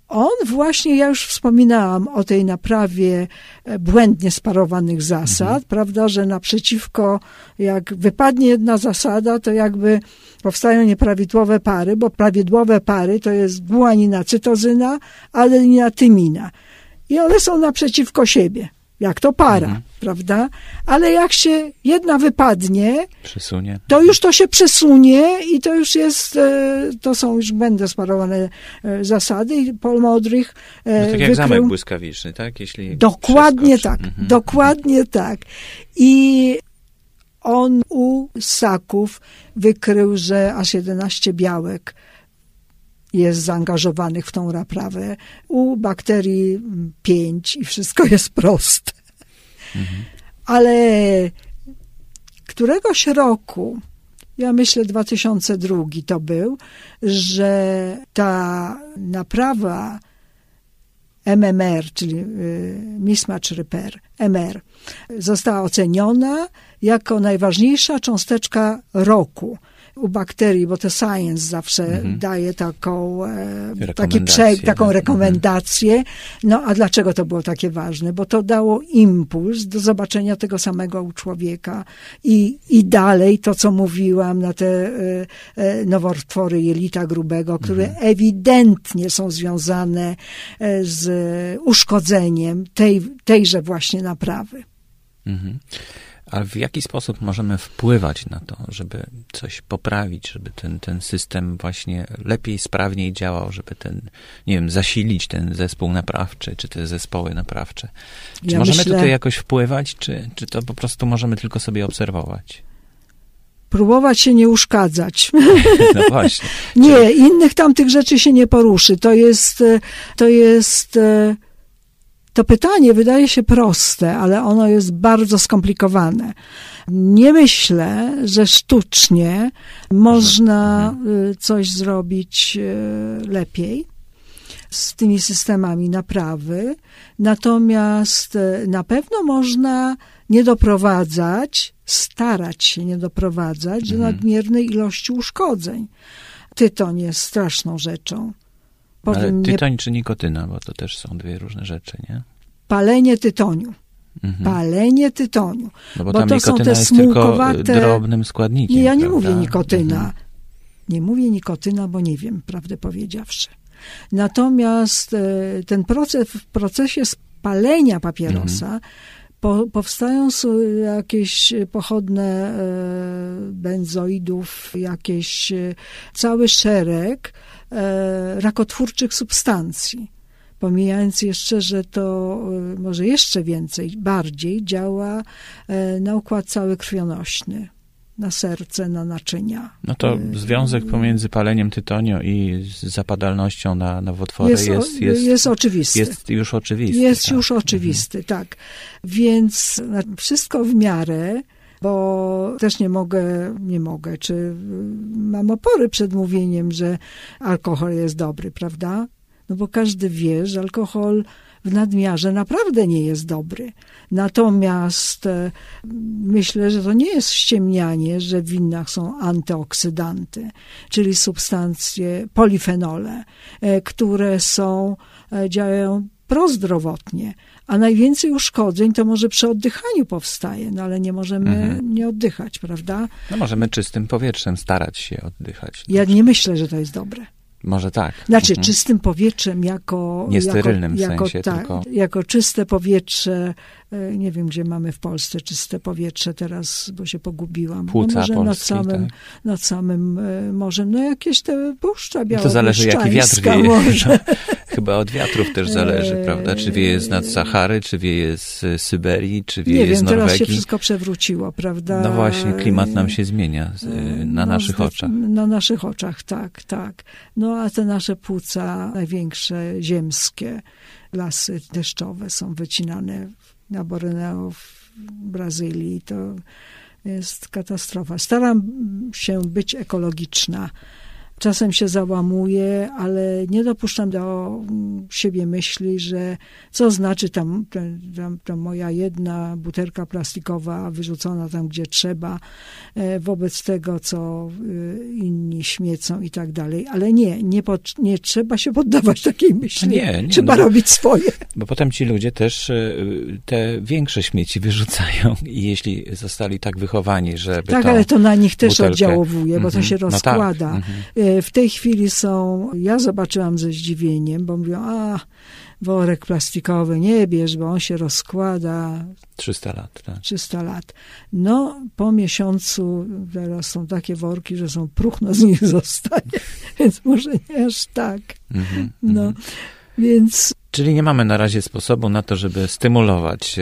on właśnie, ja już wspominałam o tej naprawie e, błędnie sparowanych zasad, mhm. prawda, że naprzeciwko, jak wypadnie jedna zasada, to jakby powstają nieprawidłowe pary, bo prawidłowe pary to jest guanina, cytozyna, adenina, tymina. I one są naprzeciwko siebie jak to para, mhm. prawda? Ale jak się jedna wypadnie, przesunie. to już to się przesunie i to już jest, e, to są już będą sparowane e, zasady i Paul Modrych e, no tak jak wykrył... zamek błyskawiczny, tak? Jeśli dokładnie tak, mhm. dokładnie tak. I on u ssaków wykrył, że aż 11 białek jest zaangażowanych w tą naprawę. U bakterii pięć i wszystko jest proste. Mhm. Ale któregoś roku, ja myślę 2002 to był, że ta naprawa MMR, czyli y, mismatch repair, MR, została oceniona jako najważniejsza cząsteczka roku u bakterii, bo to science zawsze mhm. daje taką, e, taki taką mhm. rekomendację. No a dlaczego to było takie ważne? Bo to dało impuls do zobaczenia tego samego u człowieka i, i dalej to, co mówiłam na te e, e, nowotwory jelita grubego, które mhm. ewidentnie są związane z uszkodzeniem tej, tejże właśnie naprawy. Mhm. Ale w jaki sposób możemy wpływać na to, żeby coś poprawić, żeby ten, ten system właśnie lepiej, sprawniej działał, żeby ten, nie wiem, zasilić ten zespół naprawczy, czy te zespoły naprawcze? Czy ja możemy myślę... tutaj jakoś wpływać, czy, czy to po prostu możemy tylko sobie obserwować? próbować się nie uszkadzać. No właśnie. Nie, innych tam tych rzeczy się nie poruszy. To jest, e, to jest, e, to pytanie wydaje się proste, ale ono jest bardzo skomplikowane. Nie myślę, że sztucznie można e, coś zrobić lepiej z tymi systemami naprawy. Natomiast e, na pewno można nie doprowadzać, starać się nie doprowadzać do Mhm. nadmiernej ilości uszkodzeń. Tytoń jest straszną rzeczą. Ale Powiem nie, tytoń czy nikotyna, bo to też są dwie różne rzeczy, nie? palenie tytoniu. Mhm. Palenie tytoniu. No bo, bo tam to są nikotyna te jest tylko smułkowate- drobnym składnikiem. Nie, ja nie prawda? mówię nikotyna. Mhm. Nie mówię nikotyna, bo nie wiem, prawdę powiedziawszy. Natomiast e, ten proces, w procesie spalenia papierosa Mhm. po, powstają s- jakieś pochodne e, benzoidów, jakieś e, cały szereg e, rakotwórczych substancji. Pomijając jeszcze, że to e, może jeszcze więcej, bardziej działa e, na układ cały krwionośny, na serce, na naczynia. No to E, związek pomiędzy paleniem tytoniu i zapadalnością na nowotwory jest, jest, jest, jest oczywisty. jest już oczywisty. Jest tak. już oczywisty, tak. Więc wszystko w miarę, bo też nie mogę, nie mogę, czy y, mam opory przed mówieniem, że alkohol jest dobry, prawda? No bo każdy wie, że alkohol w nadmiarze naprawdę nie jest dobry. Natomiast e, myślę, że to nie jest ściemnianie, że w winach są antyoksydanty, czyli substancje, polifenole, e, które są, e, działają prozdrowotnie, a najwięcej uszkodzeń to może przy oddychaniu powstaje, no ale nie możemy Mhm. nie oddychać, prawda? No możemy czystym powietrzem starać się oddychać. Ja nie myślę, że to jest dobre. Może tak. Znaczy, Mhm. czystym powietrzem jako... Niesterylnym jako, jako, sensie, tak, tylko- Jako czyste powietrze, e, nie wiem, gdzie mamy w Polsce czyste powietrze teraz, bo się pogubiłam. Płuca no może nad polskie, samym, tak. nad samym e, morzem, no jakieś te puszcza No to zależy jaki wiatr wieje. może. Chyba od wiatrów też zależy, Eee, prawda? Czy wieje z nad Sahary, czy wieje z Syberii, czy wieje Nie z wiem, teraz się Norwegii. wszystko przewróciło, prawda? No właśnie, klimat nam się zmienia z, y, na No, naszych oczach. Na naszych oczach, tak, tak. No a te nasze płuca największe, ziemskie, lasy deszczowe są wycinane na Borneo, w Brazylii. To jest katastrofa. Staram się być ekologiczna. Czasem się załamuję, ale nie dopuszczam do mm, siebie myśli, że co znaczy tam, tam, tam, moja jedna butelka plastikowa wyrzucona tam, gdzie trzeba, e, wobec tego, co y, inni śmiecą i tak dalej. Ale nie, nie, pot- nie trzeba się poddawać takiej myśli. Nie, nie, trzeba no robić swoje. Bo potem ci ludzie też y, te większe śmieci wyrzucają i jeśli zostali tak wychowani, żeby Tak, ale to na nich też butelkę- oddziałuje, bo to Mhm. się No tak, rozkłada. mhm. E, W tej chwili są, ja zobaczyłam ze zdziwieniem, bo mówią, a worek plastikowy nie bierz, bo on się rozkłada 300 lat, tak. 300 lat. No, po miesiącu teraz są takie worki, że są próchno z nich zostaje, więc może nie aż tak. Mhm, No, mhm. więc Czyli nie mamy na razie sposobu na to, żeby stymulować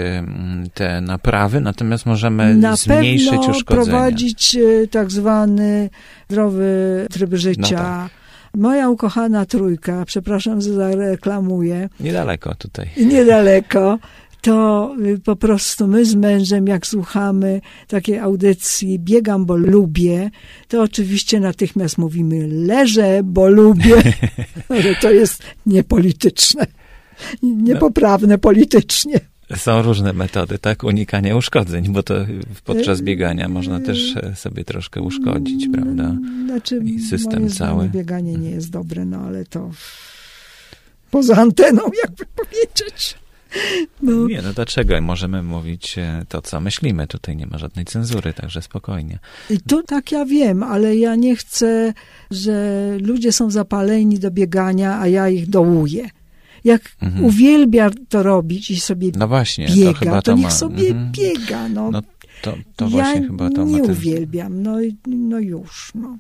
te naprawy, natomiast możemy na zmniejszyć pewno uszkodzenia. prowadzić e, tak zwany zdrowy tryb życia. No tak. Moja ukochana trójka, przepraszam, że zareklamuję, Niedaleko tutaj. niedaleko, to y, po prostu my z mężem, jak słuchamy takiej audycji Biegam, bo lubię, to oczywiście natychmiast mówimy leżę, bo lubię, to jest niepolityczne, niepoprawne politycznie. Są różne metody, tak, unikania uszkodzeń, bo to podczas biegania można też e, sobie troszkę uszkodzić, prawda? Znaczy, I system moim cały. bieganie nie jest dobre, no ale to poza anteną, jakby powiedzieć. No. Nie, no dlaczego? Możemy mówić e, to, co myślimy. Tutaj nie ma żadnej cenzury, także spokojnie. I tu tak ja wiem, ale ja nie chcę, że ludzie są zapaleni do biegania, a ja ich dołuję. Jak Mhm. uwielbia to robić i sobie No właśnie, biega, to chyba to, to niech ma... sobie mhm. biega. No, No to, to ja właśnie chyba to nie ma ten... uwielbiam, no, no już. No.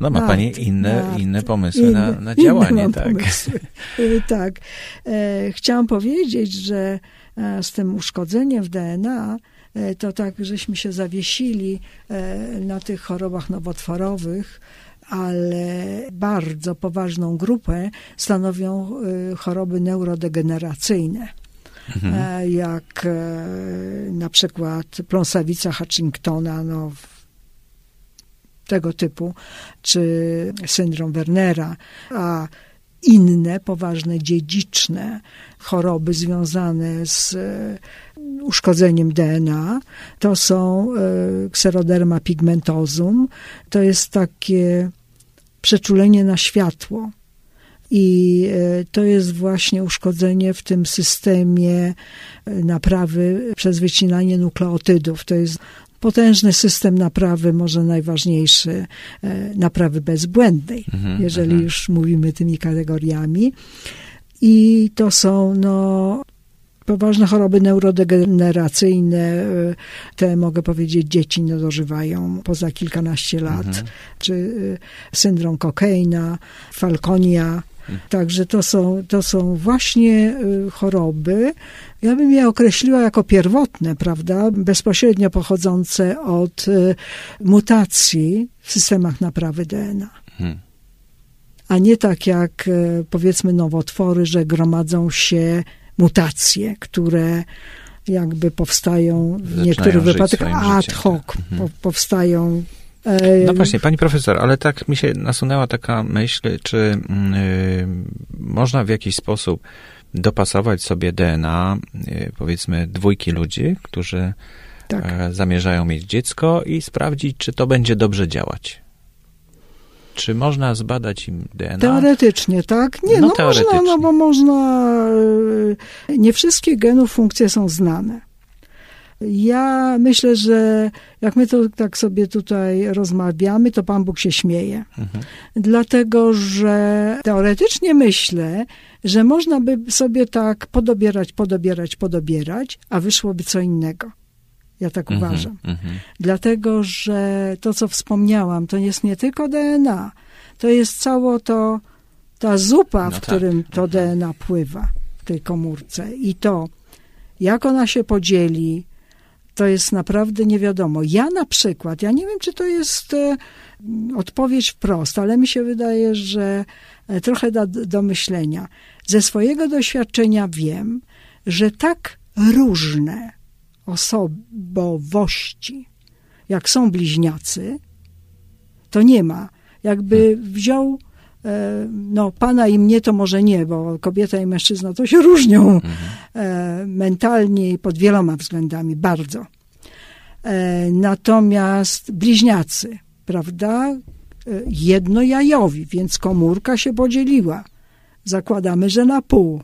No ma nad, Pani inne, inne pomysły na, na działanie, inne tak. Y, tak. E, chciałam powiedzieć, że e, z tym uszkodzeniem w DNA e, to tak, żeśmy się zawiesili e, na tych chorobach nowotworowych, ale bardzo poważną grupę stanowią e, choroby neurodegeneracyjne. Mhm. E, jak e, na przykład pląsawica Hutchingtona, no, tego typu, czy syndrom Wernera, a inne poważne dziedziczne choroby związane z e, uszkodzeniem DNA, to są xeroderma pigmentosum. To jest takie przeczulenie na światło. I e, to jest właśnie uszkodzenie w tym systemie e, naprawy przez wycinanie nukleotydów. To jest potężny system naprawy, może najważniejszy, e, naprawy bezbłędnej, Mhm, jeżeli mhm. już mówimy tymi kategoriami. I to są no, poważne choroby neurodegeneracyjne. e, Te, mogę powiedzieć, dzieci nie dożywają poza kilkanaście lat. Mhm. Czy e, syndrom Cockayna, Falconia. Także to są, to są właśnie e, choroby, ja bym je określiła jako pierwotne, prawda, bezpośrednio pochodzące od mutacji w systemach naprawy DNA Mhm. a nie tak jak powiedzmy nowotwory, że gromadzą się mutacje, które jakby powstają w niektórych wypadkach ad życiem, hoc, tak. Mhm. po, powstają. e, No właśnie, pani profesor, ale tak mi się nasunęła taka myśl, czy mm, y, można w jakiś sposób dopasować sobie DNA, y, powiedzmy, dwójki ludzi, którzy Tak. e, zamierzają mieć dziecko i sprawdzić, czy to będzie dobrze działać. Czy można zbadać im DNA? Teoretycznie, tak? Nie, No, no, można, no teoretycznie. bo można. e, Nie wszystkie genów funkcje są znane. Ja myślę, że jak my to tak sobie tutaj rozmawiamy, to Pan Bóg się śmieje. Mhm. Dlatego, że teoretycznie myślę, że można by sobie tak podobierać, podobierać, podobierać, a wyszłoby co innego. Ja tak Mhm, uważam. mhm. Dlatego, że to, co wspomniałam, to jest nie tylko DNA, to jest cało to, ta zupa, No w tak. którym to DNA pływa w tej komórce. I to, jak ona się podzieli, to jest naprawdę nie wiadomo. Ja na przykład, ja nie wiem, czy to jest e, odpowiedź wprost, ale mi się wydaje, że e, trochę da do myślenia. Ze swojego doświadczenia wiem, że tak różne osobowości, jak są bliźniacy, to nie ma. Jakby wziął e, no, pana i mnie to może nie, bo kobieta i mężczyzna to się różnią e, mentalnie i pod wieloma względami, bardzo. E, natomiast bliźniacy, prawda, jednojajowi, więc komórka się podzieliła. Zakładamy, że na pół.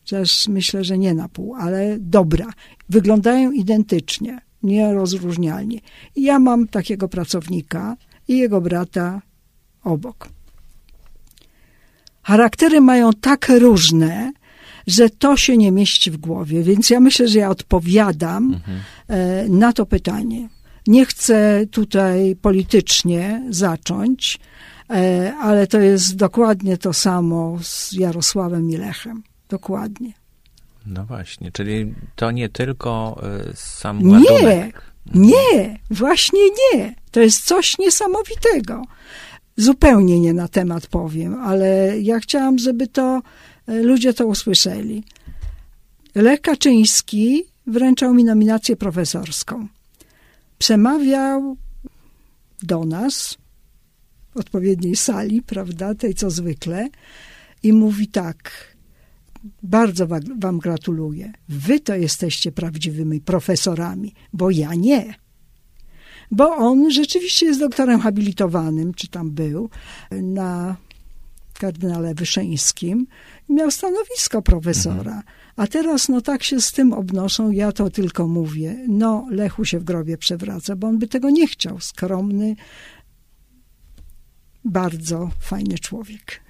Chociaż myślę, że nie na pół, ale dobra. Wyglądają identycznie, nierozróżnialnie. Ja mam takiego pracownika i jego brata obok. Charaktery mają tak różne, że to się nie mieści w głowie, więc ja myślę, że ja odpowiadam e, na to pytanie. Nie chcę tutaj politycznie zacząć, e, ale to jest dokładnie to samo z Jarosławem i Lechem. Dokładnie. No właśnie, czyli to nie tylko y, sam Nie, ładunek. nie, właśnie nie. To jest coś niesamowitego. Zupełnie nie na temat powiem, ale ja chciałam, żeby to e, ludzie to usłyszeli. Lech Kaczyński wręczał mi nominację profesorską. Przemawiał do nas w odpowiedniej sali, prawda, tej co zwykle, i mówi tak. Bardzo wa- wam gratuluję. Wy to jesteście prawdziwymi profesorami, bo ja nie. Bo on rzeczywiście jest doktorem habilitowanym, czy tam był, na kardynale Wyszyńskim i miał stanowisko profesora. A teraz no tak się z tym obnoszą, ja to tylko mówię. No, Lechu się w grobie przewraca, bo on by tego nie chciał. Skromny, bardzo fajny człowiek.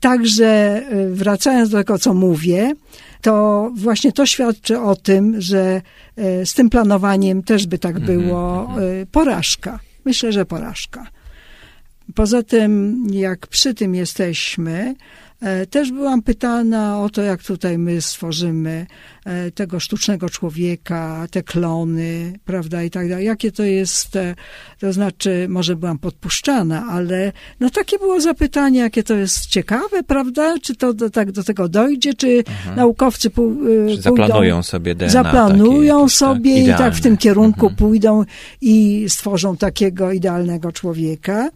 Także y, wracając do tego, co mówię, to właśnie to świadczy o tym, że y, z tym planowaniem też by tak było y, porażka. Myślę, że porażka. Poza tym, jak przy tym jesteśmy, też byłam pytana o to, jak tutaj my stworzymy e, tego sztucznego człowieka, te klony, prawda, i tak dalej. Jakie to jest, e, to znaczy, może byłam podpuszczana, ale no takie było zapytanie, jakie to jest ciekawe, prawda, czy to do, tak do tego dojdzie, czy naukowcy pół, Czy pójdą, zaplanują sobie DNA zaplanują jakieś, sobie tak, i tak w tym kierunku Mhm. pójdą i stworzą takiego idealnego człowieka.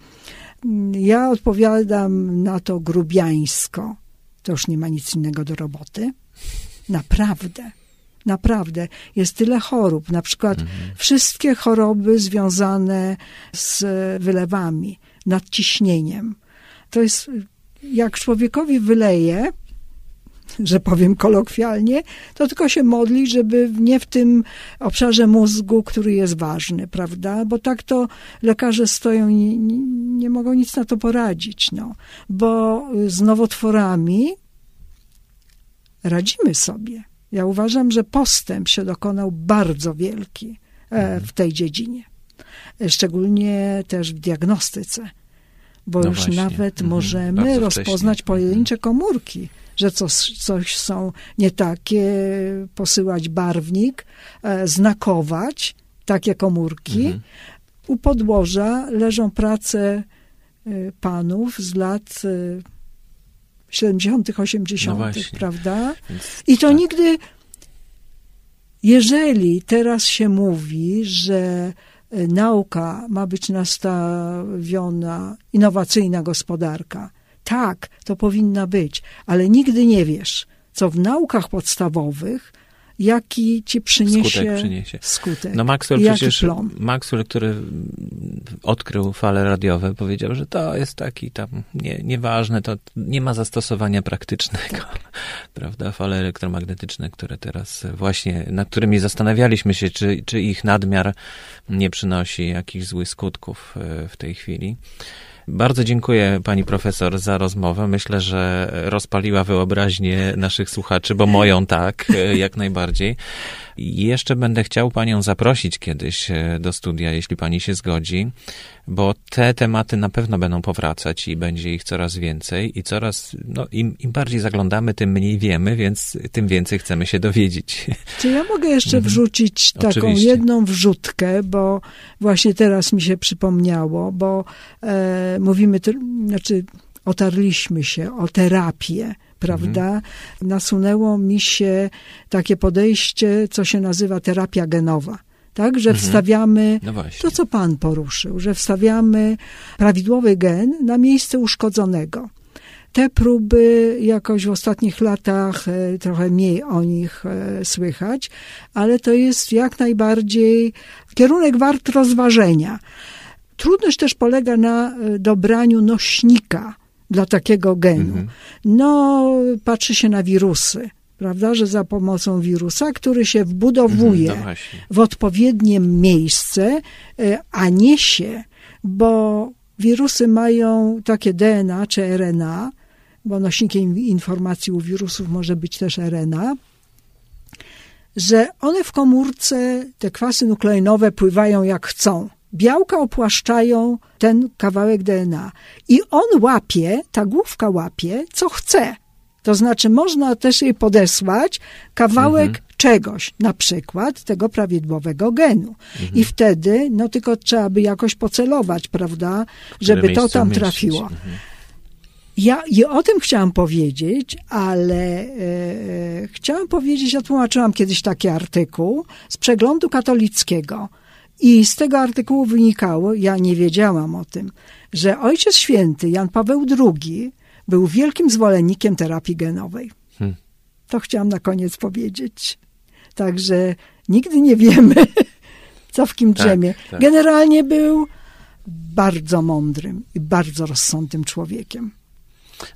Ja odpowiadam na to grubiańsko. To już nie ma nic innego do roboty. Naprawdę. Naprawdę. Jest tyle chorób. Na przykład wszystkie choroby związane z wylewami, nadciśnieniem. To jest, jak człowiekowi wyleje, że powiem kolokwialnie, to tylko się modli, żeby nie w tym obszarze mózgu, który jest ważny, prawda? Bo tak to lekarze stoją i nie, nie mogą nic na to poradzić, no. Bo z nowotworami radzimy sobie. Ja uważam, że postęp się dokonał bardzo wielki e, w tej dziedzinie. Szczególnie też w diagnostyce. Bo No już właśnie. nawet Mhm. możemy rozpoznać pojedyncze komórki, że coś, coś są nie takie, posyłać barwnik, e, znakować takie komórki. Mhm. U podłoża leżą prace e, panów z lat e, 70., 80., No prawda? Więc I to tak. nigdy, jeżeli teraz się mówi, że e, nauka ma być nastawiona, innowacyjna gospodarka, tak, to powinna być, ale nigdy nie wiesz, co w naukach podstawowych, jaki ci przyniesie Skutek przyniesie. skutek. No Maxwell przecież, plon. Maxwell, który odkrył fale radiowe, powiedział, że to jest taki tam nie, nieważne, to nie ma zastosowania praktycznego, Tak. prawda? Fale elektromagnetyczne, które teraz właśnie, nad którymi zastanawialiśmy się, czy, czy ich nadmiar nie przynosi jakichś złych skutków e, w tej chwili. Bardzo dziękuję pani profesor za rozmowę. Myślę, że rozpaliła wyobraźnię naszych słuchaczy, bo moją tak, e, jak najbardziej. Jeszcze będę chciał panią zaprosić kiedyś e, do studia, jeśli pani się zgodzi, bo te tematy na pewno będą powracać i będzie ich coraz więcej i coraz, no im, im bardziej zaglądamy, tym mniej wiemy, więc tym więcej chcemy się dowiedzieć. Czy ja mogę jeszcze wrzucić taką Mhm. Oczywiście. jedną wrzutkę, bo właśnie teraz mi się przypomniało, bo e, mówimy, znaczy otarliśmy się o terapię, prawda? Mhm. Nasunęło mi się takie podejście, co się nazywa terapia genowa. Tak, że Mhm. wstawiamy No to, co Pan poruszył, że wstawiamy prawidłowy gen na miejsce uszkodzonego. Te próby jakoś w ostatnich latach e, trochę mniej o nich e, słychać, ale to jest jak najbardziej kierunek wart rozważenia. Trudność też polega na e, dobraniu nośnika dla takiego genu. Mhm. No, patrzy się na wirusy, prawda, że za pomocą wirusa, który się wbudowuje No właśnie. w odpowiednie miejsce, e, a nie się, bo wirusy mają takie DNA czy RNA, bo nośnikiem informacji u wirusów może być też RNA, że one w komórce, te kwasy nukleinowe pływają jak chcą. Białka opłaszczają ten kawałek DNA i on łapie, ta główka łapie, co chce. To znaczy, można też jej podesłać kawałek czegoś, na przykład tego prawidłowego genu. I wtedy, no tylko trzeba by jakoś pocelować, prawda, żeby to tam trafiło. Mhm. Ja i o tym chciałam powiedzieć, ale e, chciałam powiedzieć, ja tłumaczyłam kiedyś taki artykuł z przeglądu katolickiego. I z tego artykułu wynikało, ja nie wiedziałam o tym, że Ojciec Święty Jan Paweł II był wielkim zwolennikiem terapii genowej. Hmm. To chciałam na koniec powiedzieć. Także nigdy nie wiemy, co w kim Tak, drzemie. tak. Generalnie był bardzo mądrym i bardzo rozsądnym człowiekiem.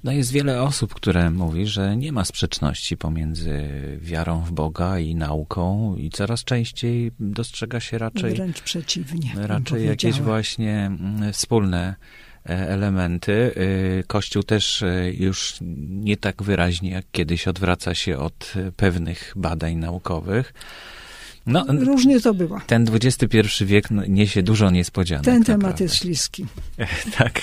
No jest wiele osób, które mówi, że nie ma sprzeczności pomiędzy wiarą w Boga i nauką i coraz częściej dostrzega się raczej, Wręcz przeciwnie. raczej jakieś właśnie mm, wspólne e, elementy. Y, Kościół też y, już nie tak wyraźnie jak kiedyś odwraca się od y, pewnych badań naukowych. No, Różnie to bywa. ten XXI wiek no, niesie dużo niespodzianek. Ten temat naprawdę. jest śliski. Tak.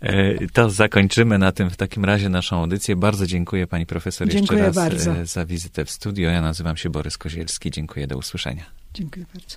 E, To zakończymy na tym w takim razie naszą audycję. Bardzo dziękuję pani profesor Dziękuję jeszcze raz bardzo. e, za wizytę w studio. Ja nazywam się Borys Kozielski. Dziękuję, do usłyszenia. Dziękuję bardzo.